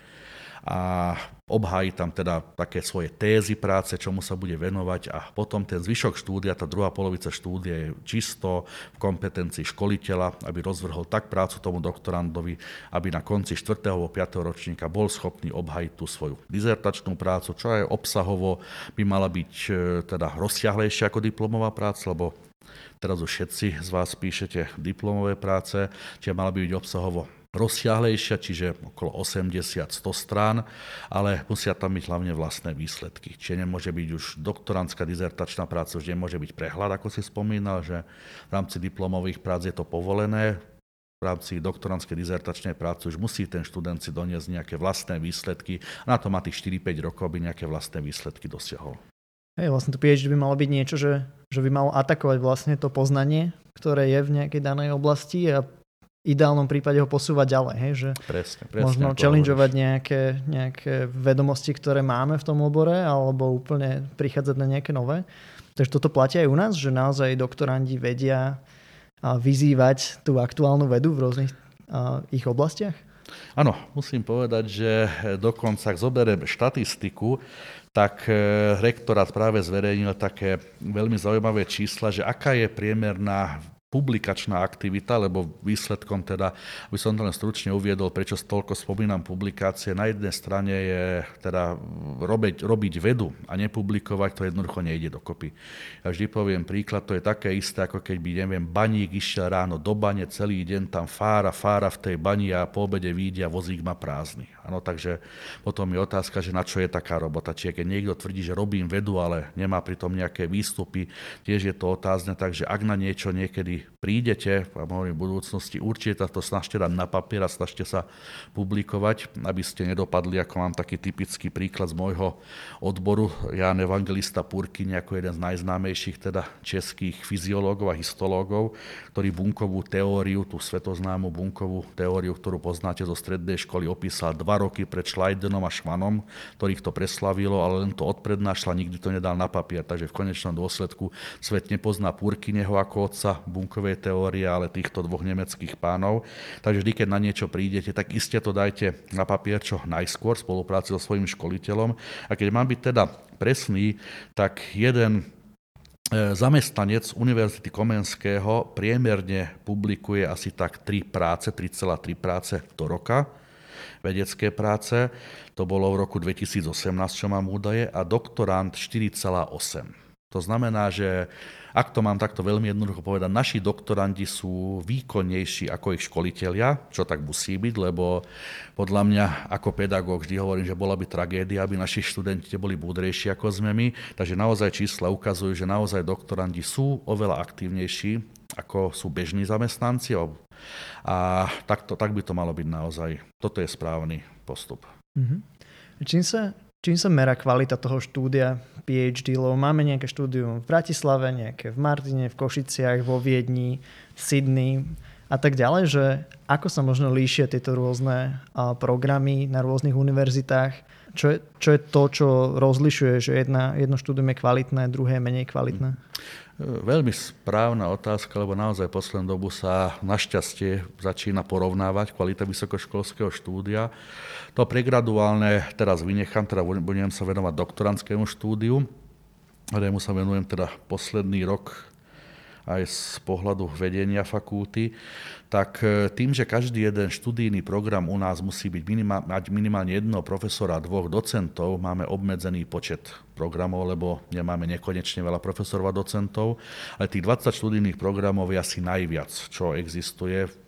a obhájí tam teda také svoje tézy práce, čomu sa bude venovať a potom ten zvyšok štúdia, tá druhá polovica štúdia je čisto v kompetencii školiteľa, aby rozvrhol tak prácu tomu doktorandovi, aby na konci 4. alebo 5. ročníka bol schopný obhajiť tú svoju dizertačnú prácu, čo aj obsahovo by mala byť e, teda rozsiahlejšia ako diplomová práca, lebo teraz už všetci z vás píšete diplomové práce, čiže mala by byť obsahovo rozsiahlejšia, čiže okolo 80-100 strán, ale musia tam byť hlavne vlastné výsledky. Čiže nemôže byť už doktorantská dizertačná práca, už nemôže byť prehľad, ako si spomínal, že v rámci diplomových prác je to povolené, v rámci doktorantskej dizertačnej práce už musí ten študent si doniesť nejaké vlastné výsledky na to má tých 4-5 rokov, aby nejaké vlastné výsledky dosiahol. Hej, vlastne to PhD by malo byť niečo, že že by mal atakovať vlastne to poznanie, ktoré je v nejakej danej oblasti a ideálnom prípade ho posúvať ďalej. Hej? Že presne, presne, možno challengeovať nejaké, nejaké vedomosti, ktoré máme v tom obore alebo úplne prichádzať na nejaké nové. Takže toto platí aj u nás, že naozaj doktorandi vedia vyzývať tú aktuálnu vedu v rôznych ich oblastiach? Áno, musím povedať, že dokonca, ak zoberiem štatistiku, tak eh, rektorát práve zverejnil také veľmi zaujímavé čísla, že aká je priemerná publikačná aktivita, lebo výsledkom teda, aby som to len stručne uviedol, prečo toľko spomínam publikácie, na jednej strane je teda robiť, robiť vedu a nepublikovať, to jednoducho nejde dokopy. Ja vždy poviem príklad, to je také isté, ako keď by, neviem, baník išiel ráno do bane, celý deň tam fára, fára v tej bani a po obede výjde a vozík má prázdny. Ano, takže potom je otázka, že na čo je taká robota. Čiže keď niekto tvrdí, že robím vedu, ale nemá pritom nejaké výstupy, tiež je to otázne, takže ak na niečo niekedy prídete, a v budúcnosti, určite to snažte dať na papier a snažte sa publikovať, aby ste nedopadli, ako mám taký typický príklad z môjho odboru, Jan Evangelista Purkyň, ako jeden z najznámejších teda českých fyziológov a histológov, ktorý bunkovú teóriu, tú svetoznámu bunkovú teóriu, ktorú poznáte zo strednej školy, opísal dva roky pred Schleidenom a Švanom, ktorých to preslavilo, ale len to odprednášla, nikdy to nedal na papier. Takže v konečnom dôsledku svet nepozná Purkyneho ako otca bunkovej teórie, ale týchto dvoch nemeckých pánov. Takže vždy, keď na niečo prídete, tak iste to dajte na papier čo najskôr v spolupráci so svojím školiteľom. A keď mám byť teda presný, tak jeden e, zamestnanec Univerzity Komenského priemerne publikuje asi tak 3 práce, 3,3 práce do roka vedecké práce. To bolo v roku 2018, čo mám údaje, a doktorant 4,8. To znamená, že ak to mám takto veľmi jednoducho povedať, naši doktorandi sú výkonnejší ako ich školitelia, čo tak musí byť, lebo podľa mňa ako pedagóg vždy hovorím, že bola by tragédia, aby naši študenti boli múdrejší ako sme my. Takže naozaj čísla ukazujú, že naozaj doktorandi sú oveľa aktívnejší ako sú bežní zamestnanci. A takto, tak by to malo byť naozaj. Toto je správny postup. Mm-hmm. Čím sa, čím sa merá kvalita toho štúdia PhD, lebo máme nejaké štúdium v Bratislave, nejaké v Martine, v Košiciach, vo Viedni, v Sydney a tak ďalej, že ako sa možno líšia tieto rôzne programy na rôznych univerzitách, čo je, čo je to, čo rozlišuje, že jedna, jedno štúdium je kvalitné, druhé je menej kvalitné? Veľmi správna otázka, lebo naozaj poslednú dobu sa našťastie začína porovnávať kvalita vysokoškolského štúdia. To pregraduálne teraz vynechám, teda budem sa venovať doktorantskému štúdiu, ktorému sa venujem teda posledný rok aj z pohľadu vedenia fakulty, tak e, tým, že každý jeden študijný program u nás musí byť minimál, mať minimálne jedného profesora a dvoch docentov, máme obmedzený počet programov, lebo nemáme nekonečne veľa profesorov a docentov, ale tých 20 študijných programov je asi najviac, čo existuje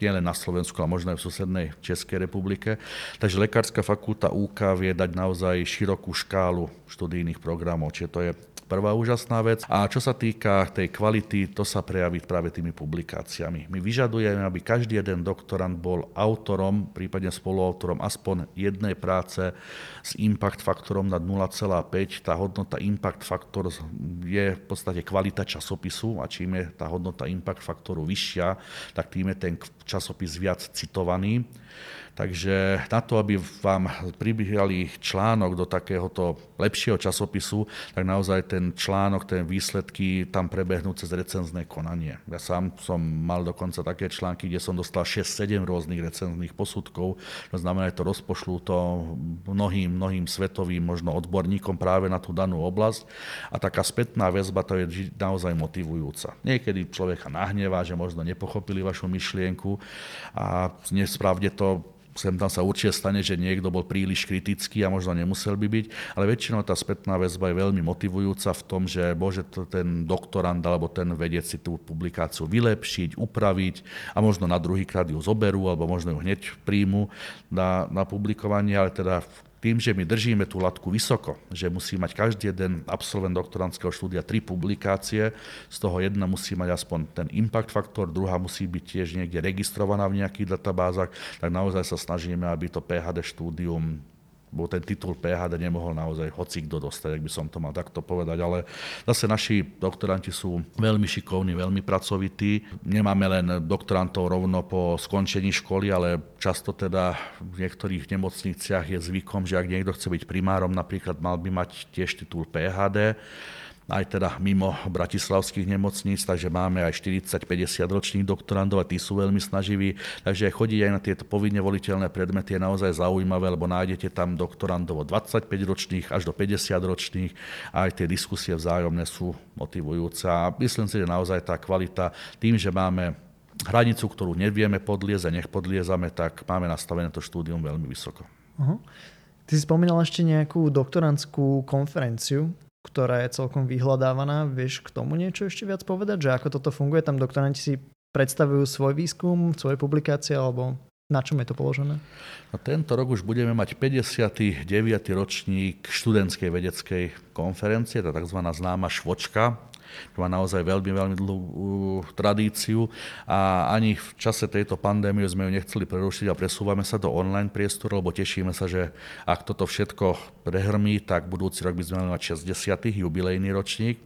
nielen na Slovensku, ale možno aj v susednej Českej republike. Takže Lekárska fakulta UK vie dať naozaj širokú škálu študijných programov, čiže to je prvá úžasná vec. A čo sa týka tej kvality, to sa prejaví práve tými publikáciami. My vyžadujeme, aby každý jeden doktorant bol autorom, prípadne spoluautorom aspoň jednej práce s impact faktorom nad 0,5. Tá hodnota impact faktor je v podstate kvalita časopisu a čím je tá hodnota impact faktoru vyššia, tak tým je ten časopis viac citovaný. Takže na to, aby vám pribíhali článok do takéhoto lepšieho časopisu, tak naozaj ten článok, ten výsledky tam prebehnú cez recenzné konanie. Ja sám som mal dokonca také články, kde som dostal 6-7 rôznych recenzných posudkov. To znamená, že to rozpošlú to mnohým, mnohým svetovým možno odborníkom práve na tú danú oblasť. A taká spätná väzba to je naozaj motivujúca. Niekedy človeka nahnevá, že možno nepochopili vašu myšlienku a nesprávde to sem tam sa určite stane, že niekto bol príliš kritický a možno nemusel by byť, ale väčšinou tá spätná väzba je veľmi motivujúca v tom, že to ten doktorant alebo ten vedec si tú publikáciu vylepšiť, upraviť a možno na druhý krát ju zoberú alebo možno ju hneď príjmu na, na publikovanie, ale teda tým, že my držíme tú latku vysoko, že musí mať každý jeden absolvent doktorandského štúdia tri publikácie, z toho jedna musí mať aspoň ten impact faktor, druhá musí byť tiež niekde registrovaná v nejakých databázach, tak naozaj sa snažíme, aby to PHD štúdium bo ten titul PHD nemohol naozaj hoci kto dostať, ak by som to mal takto povedať, ale zase naši doktoranti sú veľmi šikovní, veľmi pracovití. Nemáme len doktorantov rovno po skončení školy, ale často teda v niektorých nemocniciach je zvykom, že ak niekto chce byť primárom, napríklad mal by mať tiež titul PHD aj teda mimo bratislavských nemocníc, takže máme aj 40-50 ročných doktorandov a tí sú veľmi snaživí. Takže chodiť aj na tieto povinne voliteľné predmety je naozaj zaujímavé, lebo nájdete tam doktorandov 25 ročných až do 50 ročných a aj tie diskusie vzájomné sú motivujúce. A myslím si, že naozaj tá kvalita tým, že máme hranicu, ktorú nevieme podliezať nech podliezame, tak máme nastavené to štúdium veľmi vysoko. Uh-huh. Ty si spomínal ešte nejakú doktorantskú konferenciu, ktorá je celkom vyhľadávaná. Vieš k tomu niečo ešte viac povedať, že ako toto funguje? Tam doktoranti si predstavujú svoj výskum, svoje publikácie alebo na čom je to položené? No, tento rok už budeme mať 59. ročník študentskej vedeckej konferencie, tá tzv. známa švočka, čo má naozaj veľmi, veľmi dlhú tradíciu a ani v čase tejto pandémie sme ju nechceli prerušiť a presúvame sa do online priestoru, lebo tešíme sa, že ak toto všetko prehrmí, tak budúci rok by sme mali mať 60. jubilejný ročník.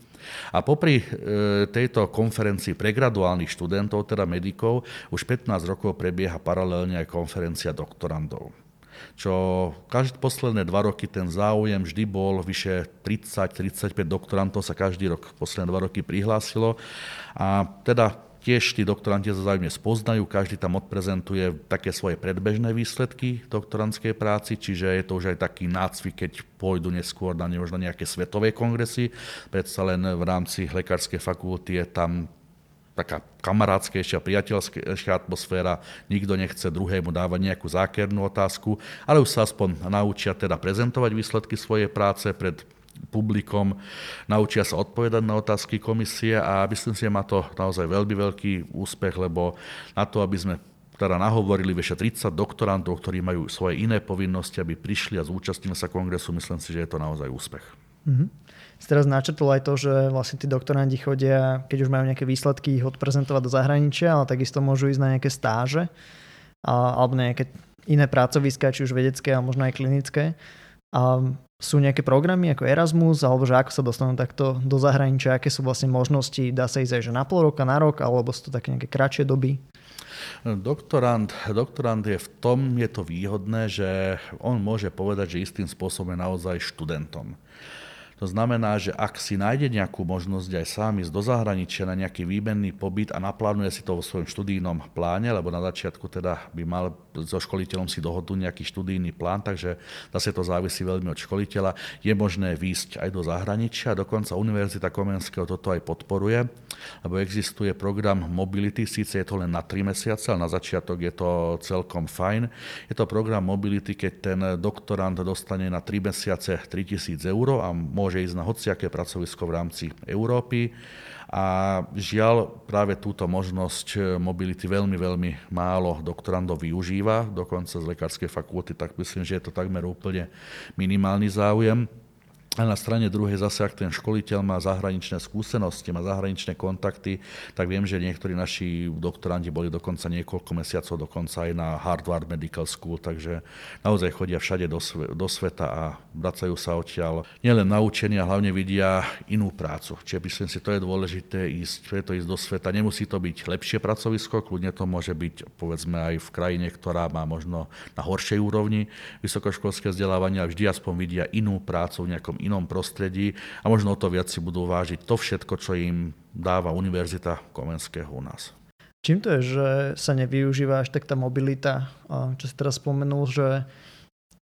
A popri e, tejto konferencii pre graduálnych študentov, teda medikov, už 15 rokov prebieha paralelne aj konferencia doktorandov čo každé posledné dva roky ten záujem vždy bol, vyše 30-35 doktorantov sa každý rok posledné dva roky prihlásilo a teda Tiež tí doktoranti sa zájemne spoznajú, každý tam odprezentuje také svoje predbežné výsledky doktorantskej práci, čiže je to už aj taký nácvik, keď pôjdu neskôr na možno nejaké svetové kongresy. Predsa len v rámci lekárskej fakulty je tam taká kamarádskejšia, priateľskejšia atmosféra, nikto nechce druhému dávať nejakú zákernú otázku, ale už sa aspoň naučia teda prezentovať výsledky svojej práce pred publikom, naučia sa odpovedať na otázky komisie a myslím si, že má to naozaj veľmi veľký úspech, lebo na to, aby sme teda nahovorili vyše 30 doktorantov, ktorí majú svoje iné povinnosti, aby prišli a zúčastnili sa kongresu, myslím si, že je to naozaj úspech. Mm-hmm si teraz načrtol aj to, že vlastne tí doktorandi chodia, keď už majú nejaké výsledky, ich odprezentovať do zahraničia, ale takisto môžu ísť na nejaké stáže a, alebo na nejaké iné pracoviska, či už vedecké a možno aj klinické. A sú nejaké programy ako Erasmus, alebo že ako sa dostanú takto do zahraničia, aké sú vlastne možnosti, dá sa ísť aj že na pol roka, na rok, alebo sú to také nejaké kratšie doby? Doktorant, doktorant je v tom, je to výhodné, že on môže povedať, že istým spôsobom je naozaj študentom. To znamená, že ak si nájde nejakú možnosť aj sám ísť do zahraničia na nejaký výmenný pobyt a naplánuje si to vo svojom študijnom pláne, lebo na začiatku teda by mal so školiteľom si dohodnúť nejaký študijný plán, takže zase to závisí veľmi od školiteľa. Je možné výjsť aj do zahraničia, dokonca Univerzita Komenského toto aj podporuje, lebo existuje program Mobility, síce je to len na 3 mesiace, ale na začiatok je to celkom fajn. Je to program Mobility, keď ten doktorant dostane na 3 mesiace 3000 eur a môže ísť na hociaké pracovisko v rámci Európy a žiaľ práve túto možnosť mobility veľmi, veľmi málo doktorandov využíva, dokonca z lekárskej fakulty, tak myslím, že je to takmer úplne minimálny záujem. A na strane druhej zase, ak ten školiteľ má zahraničné skúsenosti, má zahraničné kontakty, tak viem, že niektorí naši doktoranti boli dokonca niekoľko mesiacov, dokonca aj na Harvard Medical School, takže naozaj chodia všade do, do sveta a vracajú sa odtiaľ nielen naučení, a hlavne vidia inú prácu. Čiže myslím si, to je dôležité ísť, preto ísť do sveta. Nemusí to byť lepšie pracovisko, kľudne to môže byť povedzme aj v krajine, ktorá má možno na horšej úrovni vysokoškolské vzdelávanie, a vždy aspoň vidia inú prácu v nejakom inom prostredí a možno o to viac si budú vážiť to všetko, čo im dáva Univerzita Komenského u nás. Čím to je, že sa nevyužíva až tak tá mobilita? Čo si teraz spomenul, že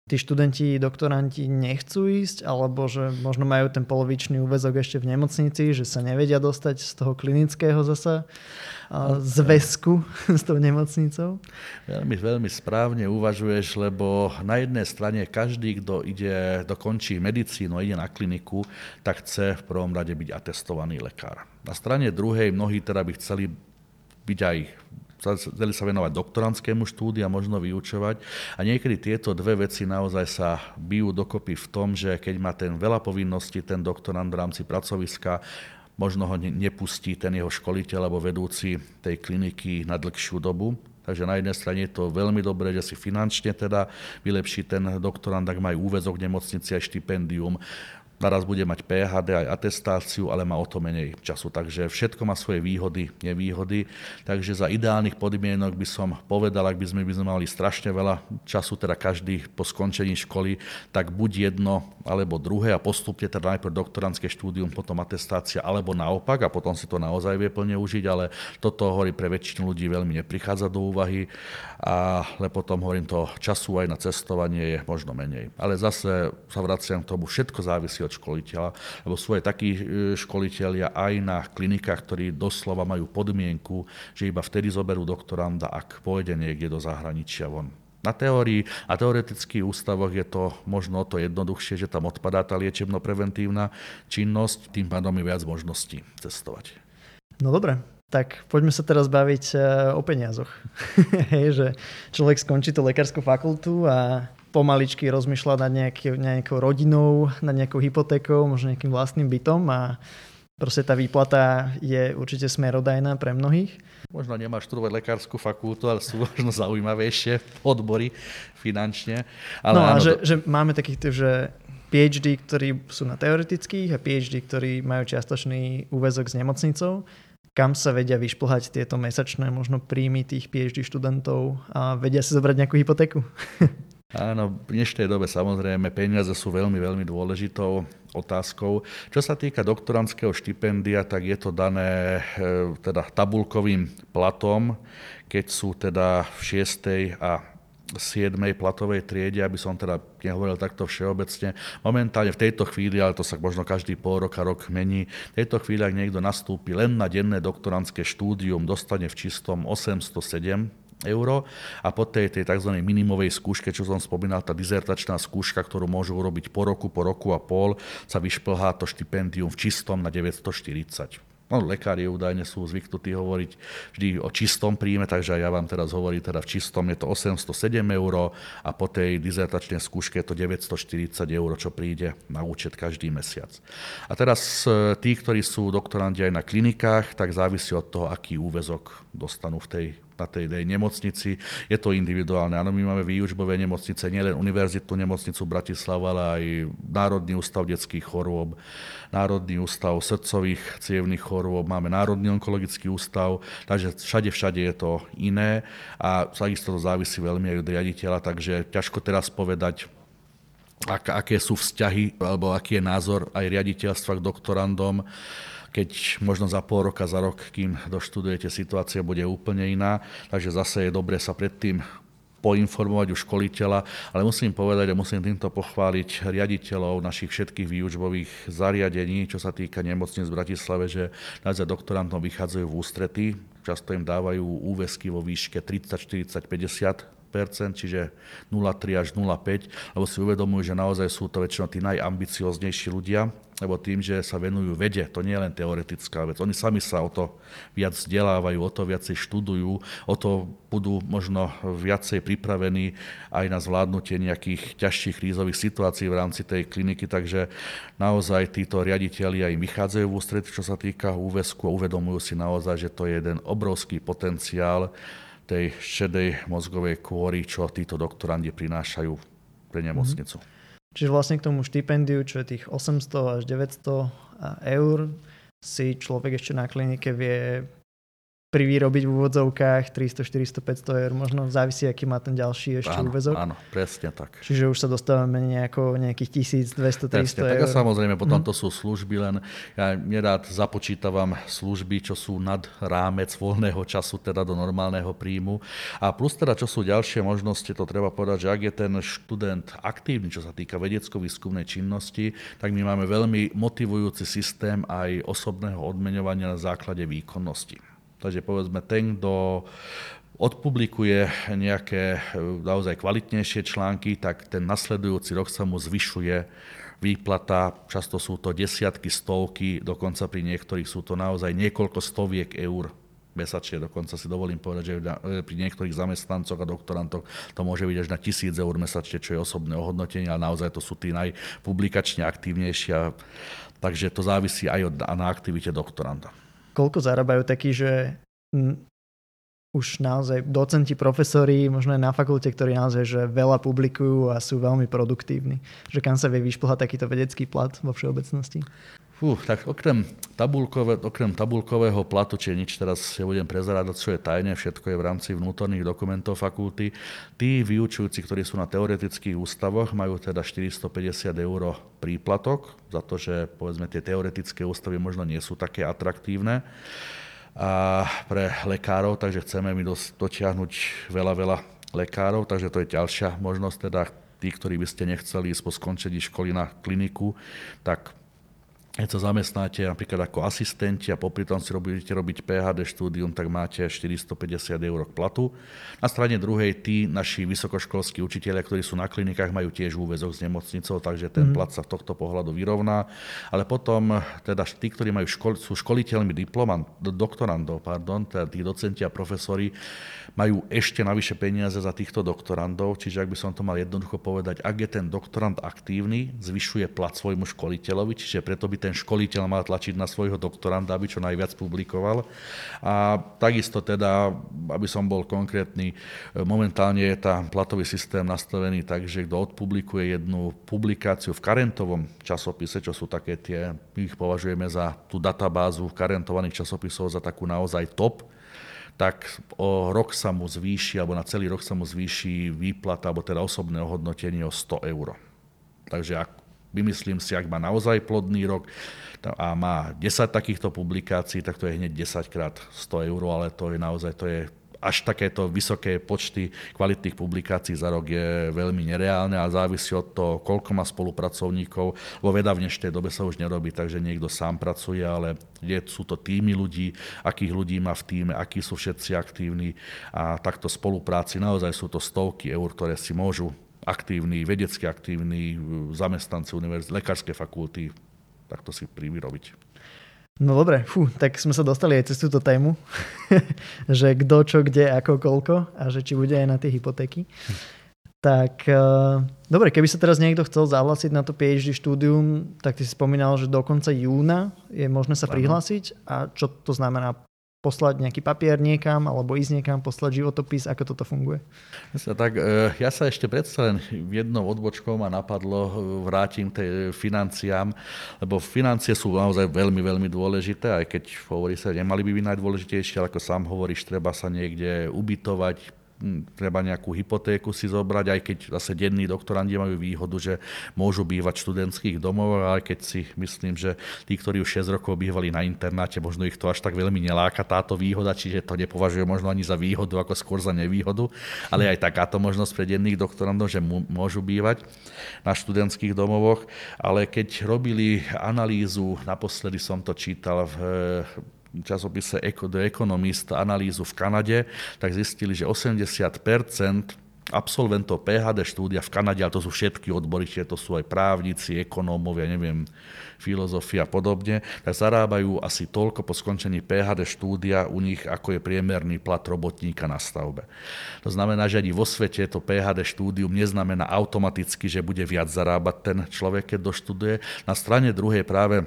tí študenti, doktoranti nechcú ísť, alebo že možno majú ten polovičný úvezok ešte v nemocnici, že sa nevedia dostať z toho klinického zasa zväzku s tou nemocnicou? Veľmi, veľmi správne uvažuješ, lebo na jednej strane každý, kto ide, dokončí medicínu, ide na kliniku, tak chce v prvom rade byť atestovaný lekár. Na strane druhej mnohí teda by chceli byť aj chceli sa venovať doktorantskému štúdiu a možno vyučovať. A niekedy tieto dve veci naozaj sa bijú dokopy v tom, že keď má ten veľa povinností, ten doktorant v rámci pracoviska, možno ho nepustí ten jeho školiteľ alebo vedúci tej kliniky na dlhšiu dobu, Takže na jednej strane je to veľmi dobré, že si finančne teda vylepší ten doktorant, ak majú úvezok nemocnici aj štipendium. Naraz bude mať PHD aj atestáciu, ale má o to menej času. Takže všetko má svoje výhody, nevýhody. Takže za ideálnych podmienok by som povedal, ak by sme, by sme mali strašne veľa času, teda každý po skončení školy, tak buď jedno alebo druhé a postupne teda najprv doktorantské štúdium, potom atestácia, alebo naopak a potom si to naozaj vie plne užiť, ale toto hovorí pre väčšinu ľudí veľmi neprichádza do úvahy, ale potom hovorím to času aj na cestovanie je možno menej. Ale zase sa vraciam k tomu, všetko závisí od od školiteľa, lebo sú aj takí e, školiteľia aj na klinikách, ktorí doslova majú podmienku, že iba vtedy zoberú doktoranda, ak pôjde niekde do zahraničia von. Na teórii a teoretických ústavoch je to možno to jednoduchšie, že tam odpadá tá liečebno-preventívna činnosť, tým pádom je viac možností cestovať. No dobre, tak poďme sa teraz baviť e, o peniazoch. Hej, že človek skončí tú lekárskú fakultu a pomaličky rozmýšľať nad nejakou, nejakou rodinou, nad nejakou hypotékou, možno nejakým vlastným bytom a proste tá výplata je určite smerodajná pre mnohých. Možno nemáš študovať lekárskú fakultu, ale sú možno zaujímavejšie odbory finančne. Ale no a áno, že, že máme takých, že PhD, ktorí sú na teoretických a PhD, ktorí majú čiastočný úvezok s nemocnicou, kam sa vedia vyšplhať tieto mesačné možno príjmy tých PhD študentov a vedia si zobrať nejakú hypotéku. Áno, v dnešnej dobe samozrejme peniaze sú veľmi, veľmi dôležitou otázkou. Čo sa týka doktorandského štipendia, tak je to dané e, teda tabulkovým platom, keď sú teda v 6. a 7. platovej triede, aby som teda nehovoril takto všeobecne. Momentálne v tejto chvíli, ale to sa možno každý pol roka, rok mení, v tejto chvíli, ak niekto nastúpi len na denné doktorandské štúdium, dostane v čistom 807 euro a po tej, tej tzv. minimovej skúške, čo som spomínal, tá dizertačná skúška, ktorú môžu urobiť po roku, po roku a pol, sa vyšplhá to štipendium v čistom na 940. No, lekári údajne sú zvyknutí hovoriť vždy o čistom príjme, takže ja vám teraz hovorím, teda v čistom je to 807 eur a po tej dizertačnej skúške je to 940 eur, čo príde na účet každý mesiac. A teraz e, tí, ktorí sú doktorandi aj na klinikách, tak závisí od toho, aký úvezok dostanú v tej na tej nemocnici. Je to individuálne. Áno, my máme výučbové nemocnice, nielen univerzitnú nemocnicu Bratislava, ale aj Národný ústav detských chorôb, Národný ústav srdcových cievných chorôb, máme Národný onkologický ústav, takže všade, všade je to iné a takisto to závisí veľmi aj od riaditeľa, takže ťažko teraz povedať, ak, aké sú vzťahy alebo aký je názor aj riaditeľstva k doktorandom keď možno za pol roka, za rok, kým doštudujete, situácia bude úplne iná. Takže zase je dobre sa predtým poinformovať u školiteľa, ale musím povedať a musím týmto pochváliť riaditeľov našich všetkých výučbových zariadení, čo sa týka nemocnic v Bratislave, že naozaj doktorantom vychádzajú v ústrety, často im dávajú úvesky vo výške 30, 40, 50 čiže 0,3 až 0,5, lebo si uvedomujú, že naozaj sú to väčšinou tí najambicioznejší ľudia, lebo tým, že sa venujú vede, to nie je len teoretická vec. Oni sami sa o to viac vzdelávajú, o to viacej študujú, o to budú možno viacej pripravení aj na zvládnutie nejakých ťažších krízových situácií v rámci tej kliniky, takže naozaj títo riaditeľi aj vychádzajú v ústretí, čo sa týka úvesku a uvedomujú si naozaj, že to je jeden obrovský potenciál, tej šedej mozgovej kôry, čo títo doktorandi prinášajú pre nemocnicu. Mm-hmm. Čiže vlastne k tomu štipendiu, čo je tých 800 až 900 eur, si človek ešte na klinike vie privýrobiť v úvodzovkách 300, 400, 500 eur, možno závisí, aký má ten ďalší ešte áno, úvezok. Áno, presne tak. Čiže už sa dostávame nejako, nejakých 1200, 300 presne, eur. Tak a samozrejme, potom mm. to sú služby, len ja nerád započítavam služby, čo sú nad rámec voľného času, teda do normálneho príjmu. A plus teda, čo sú ďalšie možnosti, to treba povedať, že ak je ten študent aktívny, čo sa týka vedecko-výskumnej činnosti, tak my máme veľmi motivujúci systém aj osobného odmeňovania na základe výkonnosti. Takže povedzme, ten, kto odpublikuje nejaké naozaj kvalitnejšie články, tak ten nasledujúci rok sa mu zvyšuje výplata, často sú to desiatky, stovky, dokonca pri niektorých sú to naozaj niekoľko stoviek eur mesačne, dokonca si dovolím povedať, že pri niektorých zamestnancoch a doktorantoch to môže byť až na tisíc eur mesačne, čo je osobné ohodnotenie, ale naozaj to sú tí najpublikačne aktívnejšie, takže to závisí aj od, na aktivite doktoranta koľko zarábajú takí, že už naozaj docenti, profesori, možno aj na fakulte, ktorí naozaj že veľa publikujú a sú veľmi produktívni. Že kam sa vie vyšplhať takýto vedecký plat vo všeobecnosti? Fú, tak okrem, tabulkové, okrem tabulkového platu, či nič teraz nebudem prezerať, čo je tajne, všetko je v rámci vnútorných dokumentov fakulty. Tí vyučujúci, ktorí sú na teoretických ústavoch, majú teda 450 eur príplatok za to, že povedzme tie teoretické ústavy možno nie sú také atraktívne a pre lekárov, takže chceme mi dotiahnuť veľa, veľa lekárov, takže to je ďalšia možnosť, teda tí, ktorí by ste nechceli ísť po skončení školy na kliniku, tak keď sa zamestnáte napríklad ako asistenti a popri tom si budete robiť PHD štúdium, tak máte 450 eur k platu. Na strane druhej tí naši vysokoškolskí učiteľia, ktorí sú na klinikách, majú tiež úvezok s nemocnicou, takže ten mm. plat sa v tohto pohľadu vyrovná. Ale potom teda tí, ktorí majú škol, sú školiteľmi diplomant, doktorandov, pardon, teda tí docenti a profesori, majú ešte navyše peniaze za týchto doktorandov, čiže ak by som to mal jednoducho povedať, ak je ten doktorand aktívny, zvyšuje plat svojmu školiteľovi, čiže preto by ten školiteľ mal tlačiť na svojho doktoranda, aby čo najviac publikoval. A takisto teda, aby som bol konkrétny, momentálne je tá platový systém nastavený tak, že kto odpublikuje jednu publikáciu v karentovom časopise, čo sú také tie, my ich považujeme za tú databázu karentovaných časopisov za takú naozaj top, tak o rok sa mu zvýši, alebo na celý rok sa mu zvýši výplata, alebo teda osobné ohodnotenie o 100 eur. Takže ak Vymyslím si, ak má naozaj plodný rok a má 10 takýchto publikácií, tak to je hneď 10 krát 100 eur, ale to je naozaj, to je až takéto vysoké počty kvalitných publikácií za rok je veľmi nereálne a závisí od toho, koľko má spolupracovníkov. Vo veda v dnešnej dobe sa už nerobí, takže niekto sám pracuje, ale je, sú to týmy ľudí, akých ľudí má v týme, akí sú všetci aktívni a takto spolupráci naozaj sú to stovky eur, ktoré si môžu aktívni, vedecky aktívni zamestnanci univerzity, lekárskej fakulty, takto si privyrobiť. No dobre, fú, tak sme sa dostali aj cez túto tému, že kto, čo, kde, ako, koľko a že či bude aj na tie hypotéky. Tak uh, dobre, keby sa teraz niekto chcel zahlásiť na to PhD štúdium, tak ty si spomínal, že do konca júna je možné sa prihlásiť. A čo to znamená poslať nejaký papier niekam, alebo ísť niekam, poslať životopis, ako toto funguje? Ja, tak, e, ja sa ešte predsa len jednou odbočkou ma napadlo, e, vrátim tej financiám, lebo financie sú naozaj veľmi, veľmi dôležité, aj keď hovorí sa, nemali by byť najdôležitejšie, ale ako sám hovoríš, treba sa niekde ubytovať, treba nejakú hypotéku si zobrať, aj keď zase denní doktorandi majú výhodu, že môžu bývať v študentských domov, ale keď si myslím, že tí, ktorí už 6 rokov bývali na internáte, možno ich to až tak veľmi neláka táto výhoda, čiže to nepovažuje možno ani za výhodu, ako skôr za nevýhodu, ale aj takáto možnosť pre denných doktorandov, že môžu bývať na študentských domovoch, ale keď robili analýzu, naposledy som to čítal v časopise The Economist analýzu v Kanade, tak zistili, že 80% absolventov PHD štúdia v Kanade, ale to sú všetky odbory, to sú aj právnici, ekonómovia, neviem, filozofia a podobne, tak zarábajú asi toľko po skončení PHD štúdia u nich, ako je priemerný plat robotníka na stavbe. To znamená, že ani vo svete to PHD štúdium neznamená automaticky, že bude viac zarábať ten človek, keď doštuduje. Na strane druhej práve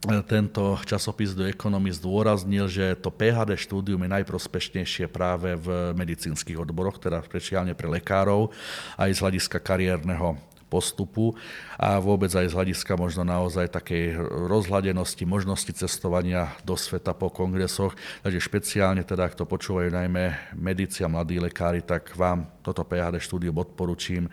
tento časopis do ekonomii zdôraznil, že to PHD štúdium je najprospešnejšie práve v medicínskych odboroch, teda špeciálne pre lekárov, aj z hľadiska kariérneho postupu a vôbec aj z hľadiska možno naozaj takej rozhľadenosti, možnosti cestovania do sveta po kongresoch. Takže špeciálne teda, ak to počúvajú najmä medici a mladí lekári, tak vám toto PHD štúdium odporúčim,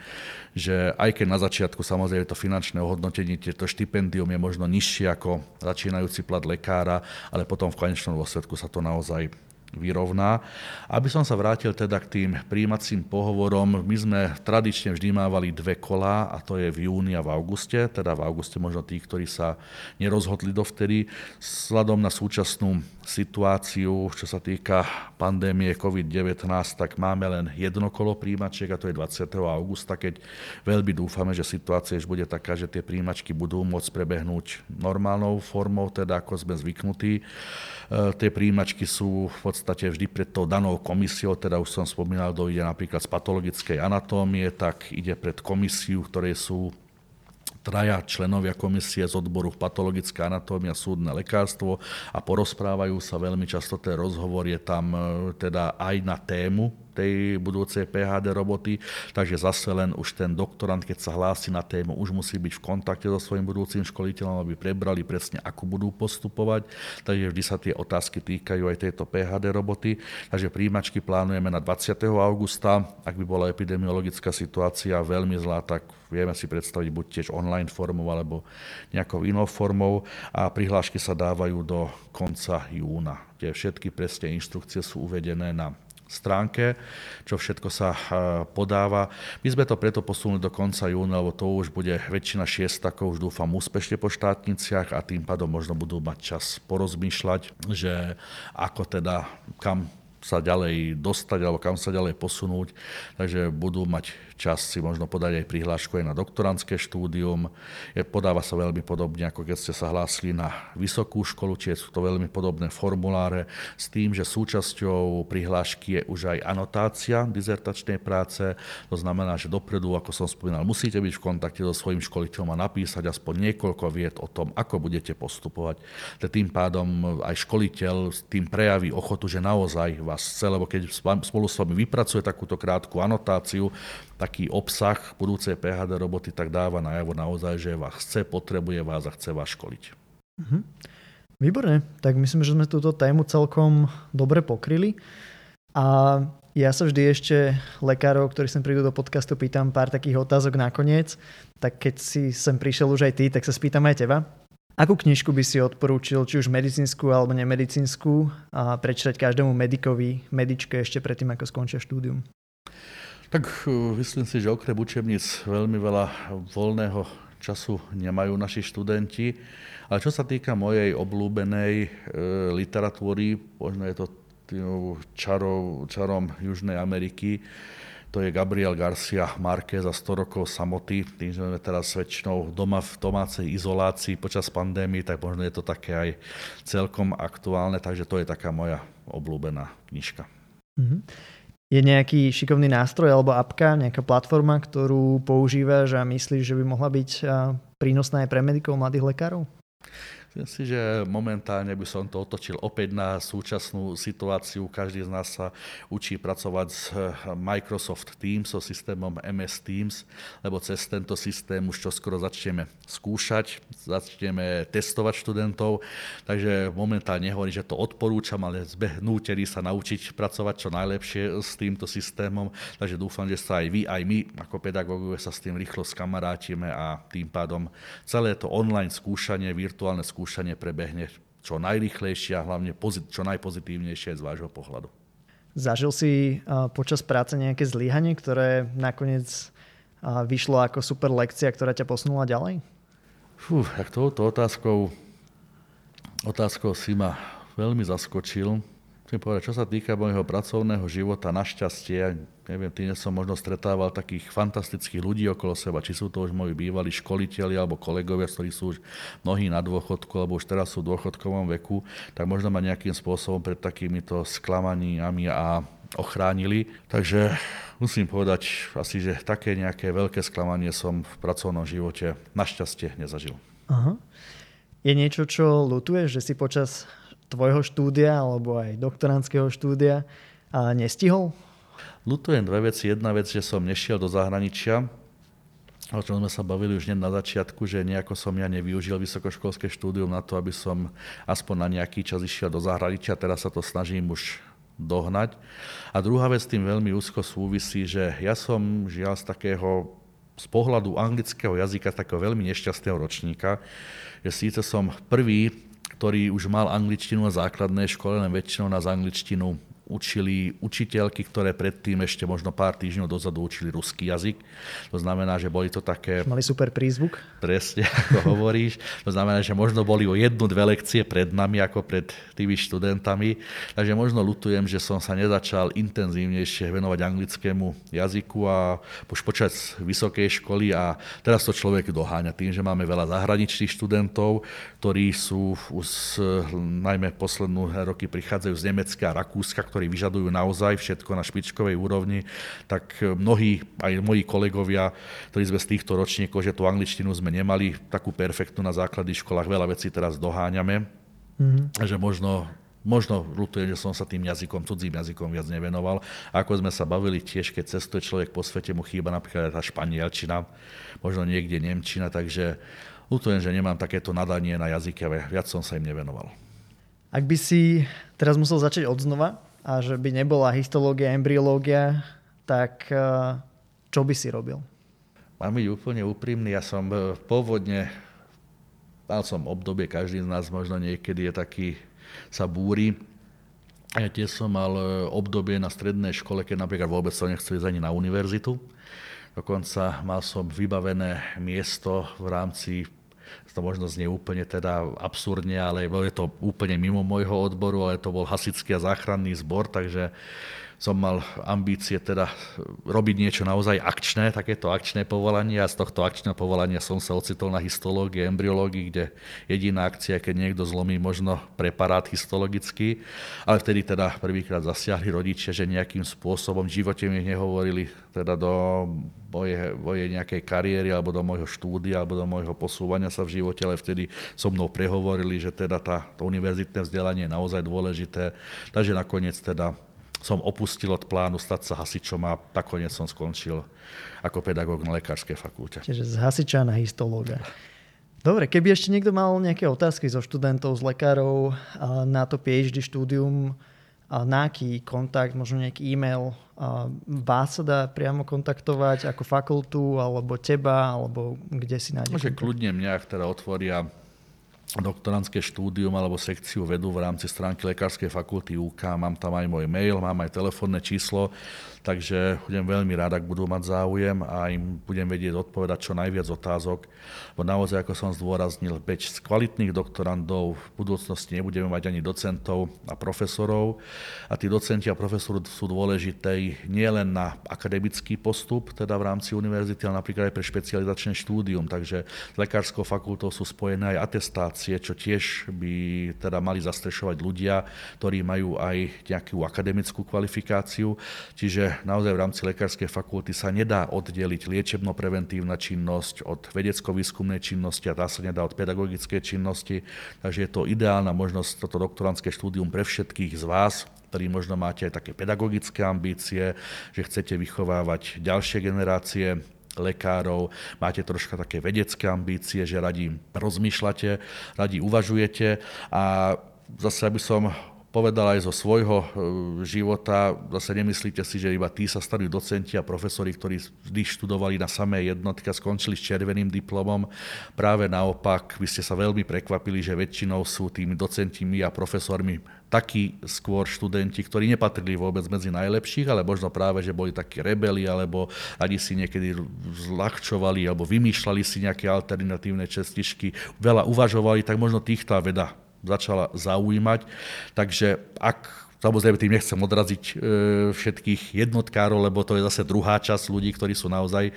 že aj keď na začiatku samozrejme to finančné ohodnotenie, to štipendium je možno nižšie ako začínajúci plat lekára, ale potom v konečnom dôsledku sa to naozaj vyrovná. Aby som sa vrátil teda k tým príjmacím pohovorom, my sme tradične vždy mávali dve kolá a to je v júni a v auguste, teda v auguste možno tí, ktorí sa nerozhodli dovtedy. Sladom na súčasnú situáciu, čo sa týka pandémie COVID-19, tak máme len jedno kolo príjimačiek a to je 20. augusta, keď veľmi dúfame, že situácia už bude taká, že tie príjimačky budú môcť prebehnúť normálnou formou, teda ako sme zvyknutí. E, tie príjimačky sú v podstate vždy pred tou danou komisiou, teda už som spomínal, dojde napríklad z patologickej anatómie, tak ide pred komisiu, ktoré sú traja členovia komisie z odboru patologická anatómia, súdne lekárstvo a porozprávajú sa veľmi často, ten rozhovor je tam e, teda aj na tému tej budúcej PHD roboty, takže zase len už ten doktorant, keď sa hlási na tému, už musí byť v kontakte so svojím budúcim školiteľom, aby prebrali presne, ako budú postupovať, takže vždy sa tie otázky týkajú aj tejto PHD roboty, takže príjimačky plánujeme na 20. augusta, ak by bola epidemiologická situácia veľmi zlá, tak vieme si predstaviť buď tiež online formou alebo nejakou inou formou a prihlášky sa dávajú do konca júna, kde všetky presne inštrukcie sú uvedené na stránke, čo všetko sa eh, podáva. My sme to preto posunuli do konca júna, lebo to už bude väčšina šiestakov, už dúfam úspešne po štátniciach a tým pádom možno budú mať čas porozmýšľať, že ako teda, kam sa ďalej dostať alebo kam sa ďalej posunúť. Takže budú mať čas si možno podať aj prihlášku aj na doktorantské štúdium. Je, podáva sa veľmi podobne, ako keď ste sa hlásili na vysokú školu, čiže sú to veľmi podobné formuláre s tým, že súčasťou prihlášky je už aj anotácia dizertačnej práce. To znamená, že dopredu, ako som spomínal, musíte byť v kontakte so svojím školiteľom a napísať aspoň niekoľko viet o tom, ako budete postupovať. Tým pádom aj školiteľ tým prejaví ochotu, že naozaj vás chce, lebo keď spolu s vami vypracuje takúto krátku anotáciu, taký obsah budúcej PHD roboty, tak dáva najavo naozaj, že vás chce, potrebuje vás a chce vás školiť. Mhm. Výborne, tak myslím, že sme túto tému celkom dobre pokryli. A ja sa vždy ešte lekárov, ktorí sem prídu do podcastu, pýtam pár takých otázok nakoniec. Tak keď si sem prišiel už aj ty, tak sa spýtam aj teba. Akú knižku by si odporúčil, či už medicínsku alebo nemedicínsku, a prečítať každému medikovi, medičke ešte predtým, ako skončia štúdium? Tak e, myslím si, že okrem učebníc veľmi veľa voľného času nemajú naši študenti. Ale čo sa týka mojej obľúbenej e, literatúry, možno je to čarov, čarom Južnej Ameriky, to je Gabriel Garcia Marquez za 100 rokov samoty. Tým, že sme teraz väčšinou doma v domácej izolácii počas pandémie, tak možno je to také aj celkom aktuálne, takže to je taká moja obľúbená knižka. Mm-hmm. Je nejaký šikovný nástroj alebo apka, nejaká platforma, ktorú používaš a myslíš, že by mohla byť prínosná aj pre medikov, mladých lekárov? Myslím si, že momentálne by som to otočil opäť na súčasnú situáciu. Každý z nás sa učí pracovať s eh, Microsoft Teams, so systémom MS Teams, lebo cez tento systém už čoskoro začneme skúšať, začneme testovať študentov. Takže momentálne nehovorím, že to odporúčam, ale zbehnúteri sa naučiť pracovať čo najlepšie s týmto systémom. Takže dúfam, že sa aj vy, aj my ako pedagógovia sa s tým rýchlo skamarátime a tým pádom celé to online skúšanie, virtuálne skúšanie skúšanie prebehne čo najrychlejšie a hlavne čo najpozitívnejšie z vášho pohľadu. Zažil si počas práce nejaké zlyhanie, ktoré nakoniec vyšlo ako super lekcia, ktorá ťa posunula ďalej? Fú, tak touto otázkou, otázkou si ma veľmi zaskočil. Chcem povedať, čo sa týka môjho pracovného života, našťastie, neviem, tým som možno stretával takých fantastických ľudí okolo seba, či sú to už moji bývalí školiteľi alebo kolegovia, ktorí sú už mnohí na dôchodku, alebo už teraz sú v dôchodkovom veku, tak možno ma nejakým spôsobom pred takýmito sklamaniami a ochránili. Takže musím povedať asi, že také nejaké veľké sklamanie som v pracovnom živote našťastie nezažil. Aha. Je niečo, čo lutuješ, že si počas tvojho štúdia alebo aj doktorandského štúdia a nestihol? Lutujem dve veci. Jedna vec, že som nešiel do zahraničia, o čom sme sa bavili už na začiatku, že nejako som ja nevyužil vysokoškolské štúdium na to, aby som aspoň na nejaký čas išiel do zahraničia. Teraz sa to snažím už dohnať. A druhá vec s tým veľmi úzko súvisí, že ja som žiaľ z takého z pohľadu anglického jazyka takého veľmi nešťastného ročníka, že síce som prvý ktorý už mal angličtinu na základnej škole, len väčšinou nás angličtinu učili učiteľky, ktoré predtým ešte možno pár týždňov dozadu učili ruský jazyk. To znamená, že boli to také... Mali super prízvuk. Presne, ako hovoríš. To znamená, že možno boli o jednu, dve lekcie pred nami, ako pred tými študentami. Takže možno lutujem, že som sa nezačal intenzívnejšie venovať anglickému jazyku a už počas vysokej školy a teraz to človek doháňa tým, že máme veľa zahraničných študentov, ktorí sú už najmä poslednú roky prichádzajú z Nemecka a Rakúska, ktorí vyžadujú naozaj všetko na špičkovej úrovni, tak mnohí, aj moji kolegovia, ktorí sme z týchto ročníkov, že tú angličtinu sme nemali takú perfektnú na základných školách, veľa vecí teraz doháňame, mm-hmm. že možno Možno ľutujem, že som sa tým jazykom, cudzím jazykom viac nevenoval. A ako sme sa bavili tiež, keď cestuje človek po svete, mu chýba napríklad tá španielčina, možno niekde nemčina, takže ľutujem, že nemám takéto nadanie na jazyke, viac som sa im nevenoval. Ak by si teraz musel začať od znova a že by nebola histológia, embryológia, tak eh, čo by si robil? Mám byť úplne úprimný, ja som eh, pôvodne, mal som obdobie, každý z nás možno niekedy je taký sa búri. Ja tiež som mal e, obdobie na strednej škole, keď napríklad vôbec som nechcel ísť ani na univerzitu. Dokonca mal som vybavené miesto v rámci to možno znie úplne teda absurdne, ale je to úplne mimo môjho odboru, ale to bol hasický a záchranný zbor, takže som mal ambície teda robiť niečo naozaj akčné, takéto akčné povolanie a z tohto akčného povolania som sa ocitol na histológii, embryológii, kde jediná akcia, keď niekto zlomí možno preparát histologický, ale vtedy teda prvýkrát zasiahli rodičia, že nejakým spôsobom v živote mi nehovorili teda do mojej, mojej nejakej kariéry alebo do môjho štúdia alebo do môjho posúvania sa v živote, ale vtedy so mnou prehovorili, že teda tá, to univerzitné vzdelanie je naozaj dôležité. Takže nakoniec teda som opustil od plánu stať sa hasičom a nakoniec som skončil ako pedagóg na lekárskej fakulte. Čiže z hasiča na histológa. Dobre, keby ešte niekto mal nejaké otázky zo študentov, z lekárov na to PhD štúdium, na aký kontakt, možno nejaký e-mail, vás sa dá priamo kontaktovať ako fakultu, alebo teba, alebo kde si nájde? Môže kľudne mňa, ktorá otvoria doktorantské štúdium alebo sekciu vedú v rámci stránky Lekárskej fakulty UK. Mám tam aj môj mail, mám aj telefónne číslo takže budem veľmi rád, ak budú mať záujem a im budem vedieť odpovedať čo najviac otázok, bo naozaj, ako som zdôraznil, beď z kvalitných doktorandov v budúcnosti nebudeme mať ani docentov a profesorov. A tí docenti a profesori sú dôležité nie len na akademický postup, teda v rámci univerzity, ale napríklad aj pre špecializačné štúdium, takže s lekárskou fakultou sú spojené aj atestácie, čo tiež by teda mali zastrešovať ľudia, ktorí majú aj nejakú akademickú kvalifikáciu, čiže naozaj v rámci lekárskej fakulty sa nedá oddeliť liečebno-preventívna činnosť od vedecko-výskumnej činnosti a tá sa nedá od pedagogickej činnosti. Takže je to ideálna možnosť toto doktorantské štúdium pre všetkých z vás, ktorí možno máte aj také pedagogické ambície, že chcete vychovávať ďalšie generácie lekárov, máte troška také vedecké ambície, že radi rozmýšľate, radi uvažujete a zase aby som povedal aj zo svojho e, života, zase nemyslíte si, že iba tí sa stali docenti a profesori, ktorí vždy študovali na samé jednotky a skončili s červeným diplomom. Práve naopak, vy ste sa veľmi prekvapili, že väčšinou sú tými docentimi a profesormi takí skôr študenti, ktorí nepatrili vôbec medzi najlepších, ale možno práve, že boli takí rebeli, alebo ani si niekedy zľahčovali, alebo vymýšľali si nejaké alternatívne čestičky, veľa uvažovali, tak možno týchto veda začala zaujímať. Takže ak Samozrejme, tým nechcem odraziť e, všetkých jednotkárov, lebo to je zase druhá časť ľudí, ktorí sú naozaj, e,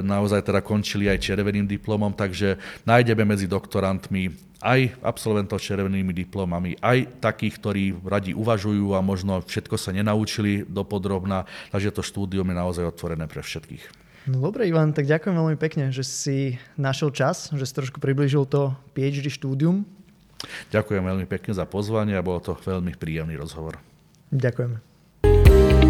naozaj teda končili aj červeným diplomom, takže nájdeme medzi doktorantmi aj absolventov s červenými diplomami, aj takých, ktorí radi uvažujú a možno všetko sa nenaučili dopodrobná, takže to štúdium je naozaj otvorené pre všetkých. No dobre, Ivan, tak ďakujem veľmi pekne, že si našiel čas, že si trošku približil to PhD štúdium Ďakujem veľmi pekne za pozvanie a bolo to veľmi príjemný rozhovor. Ďakujem.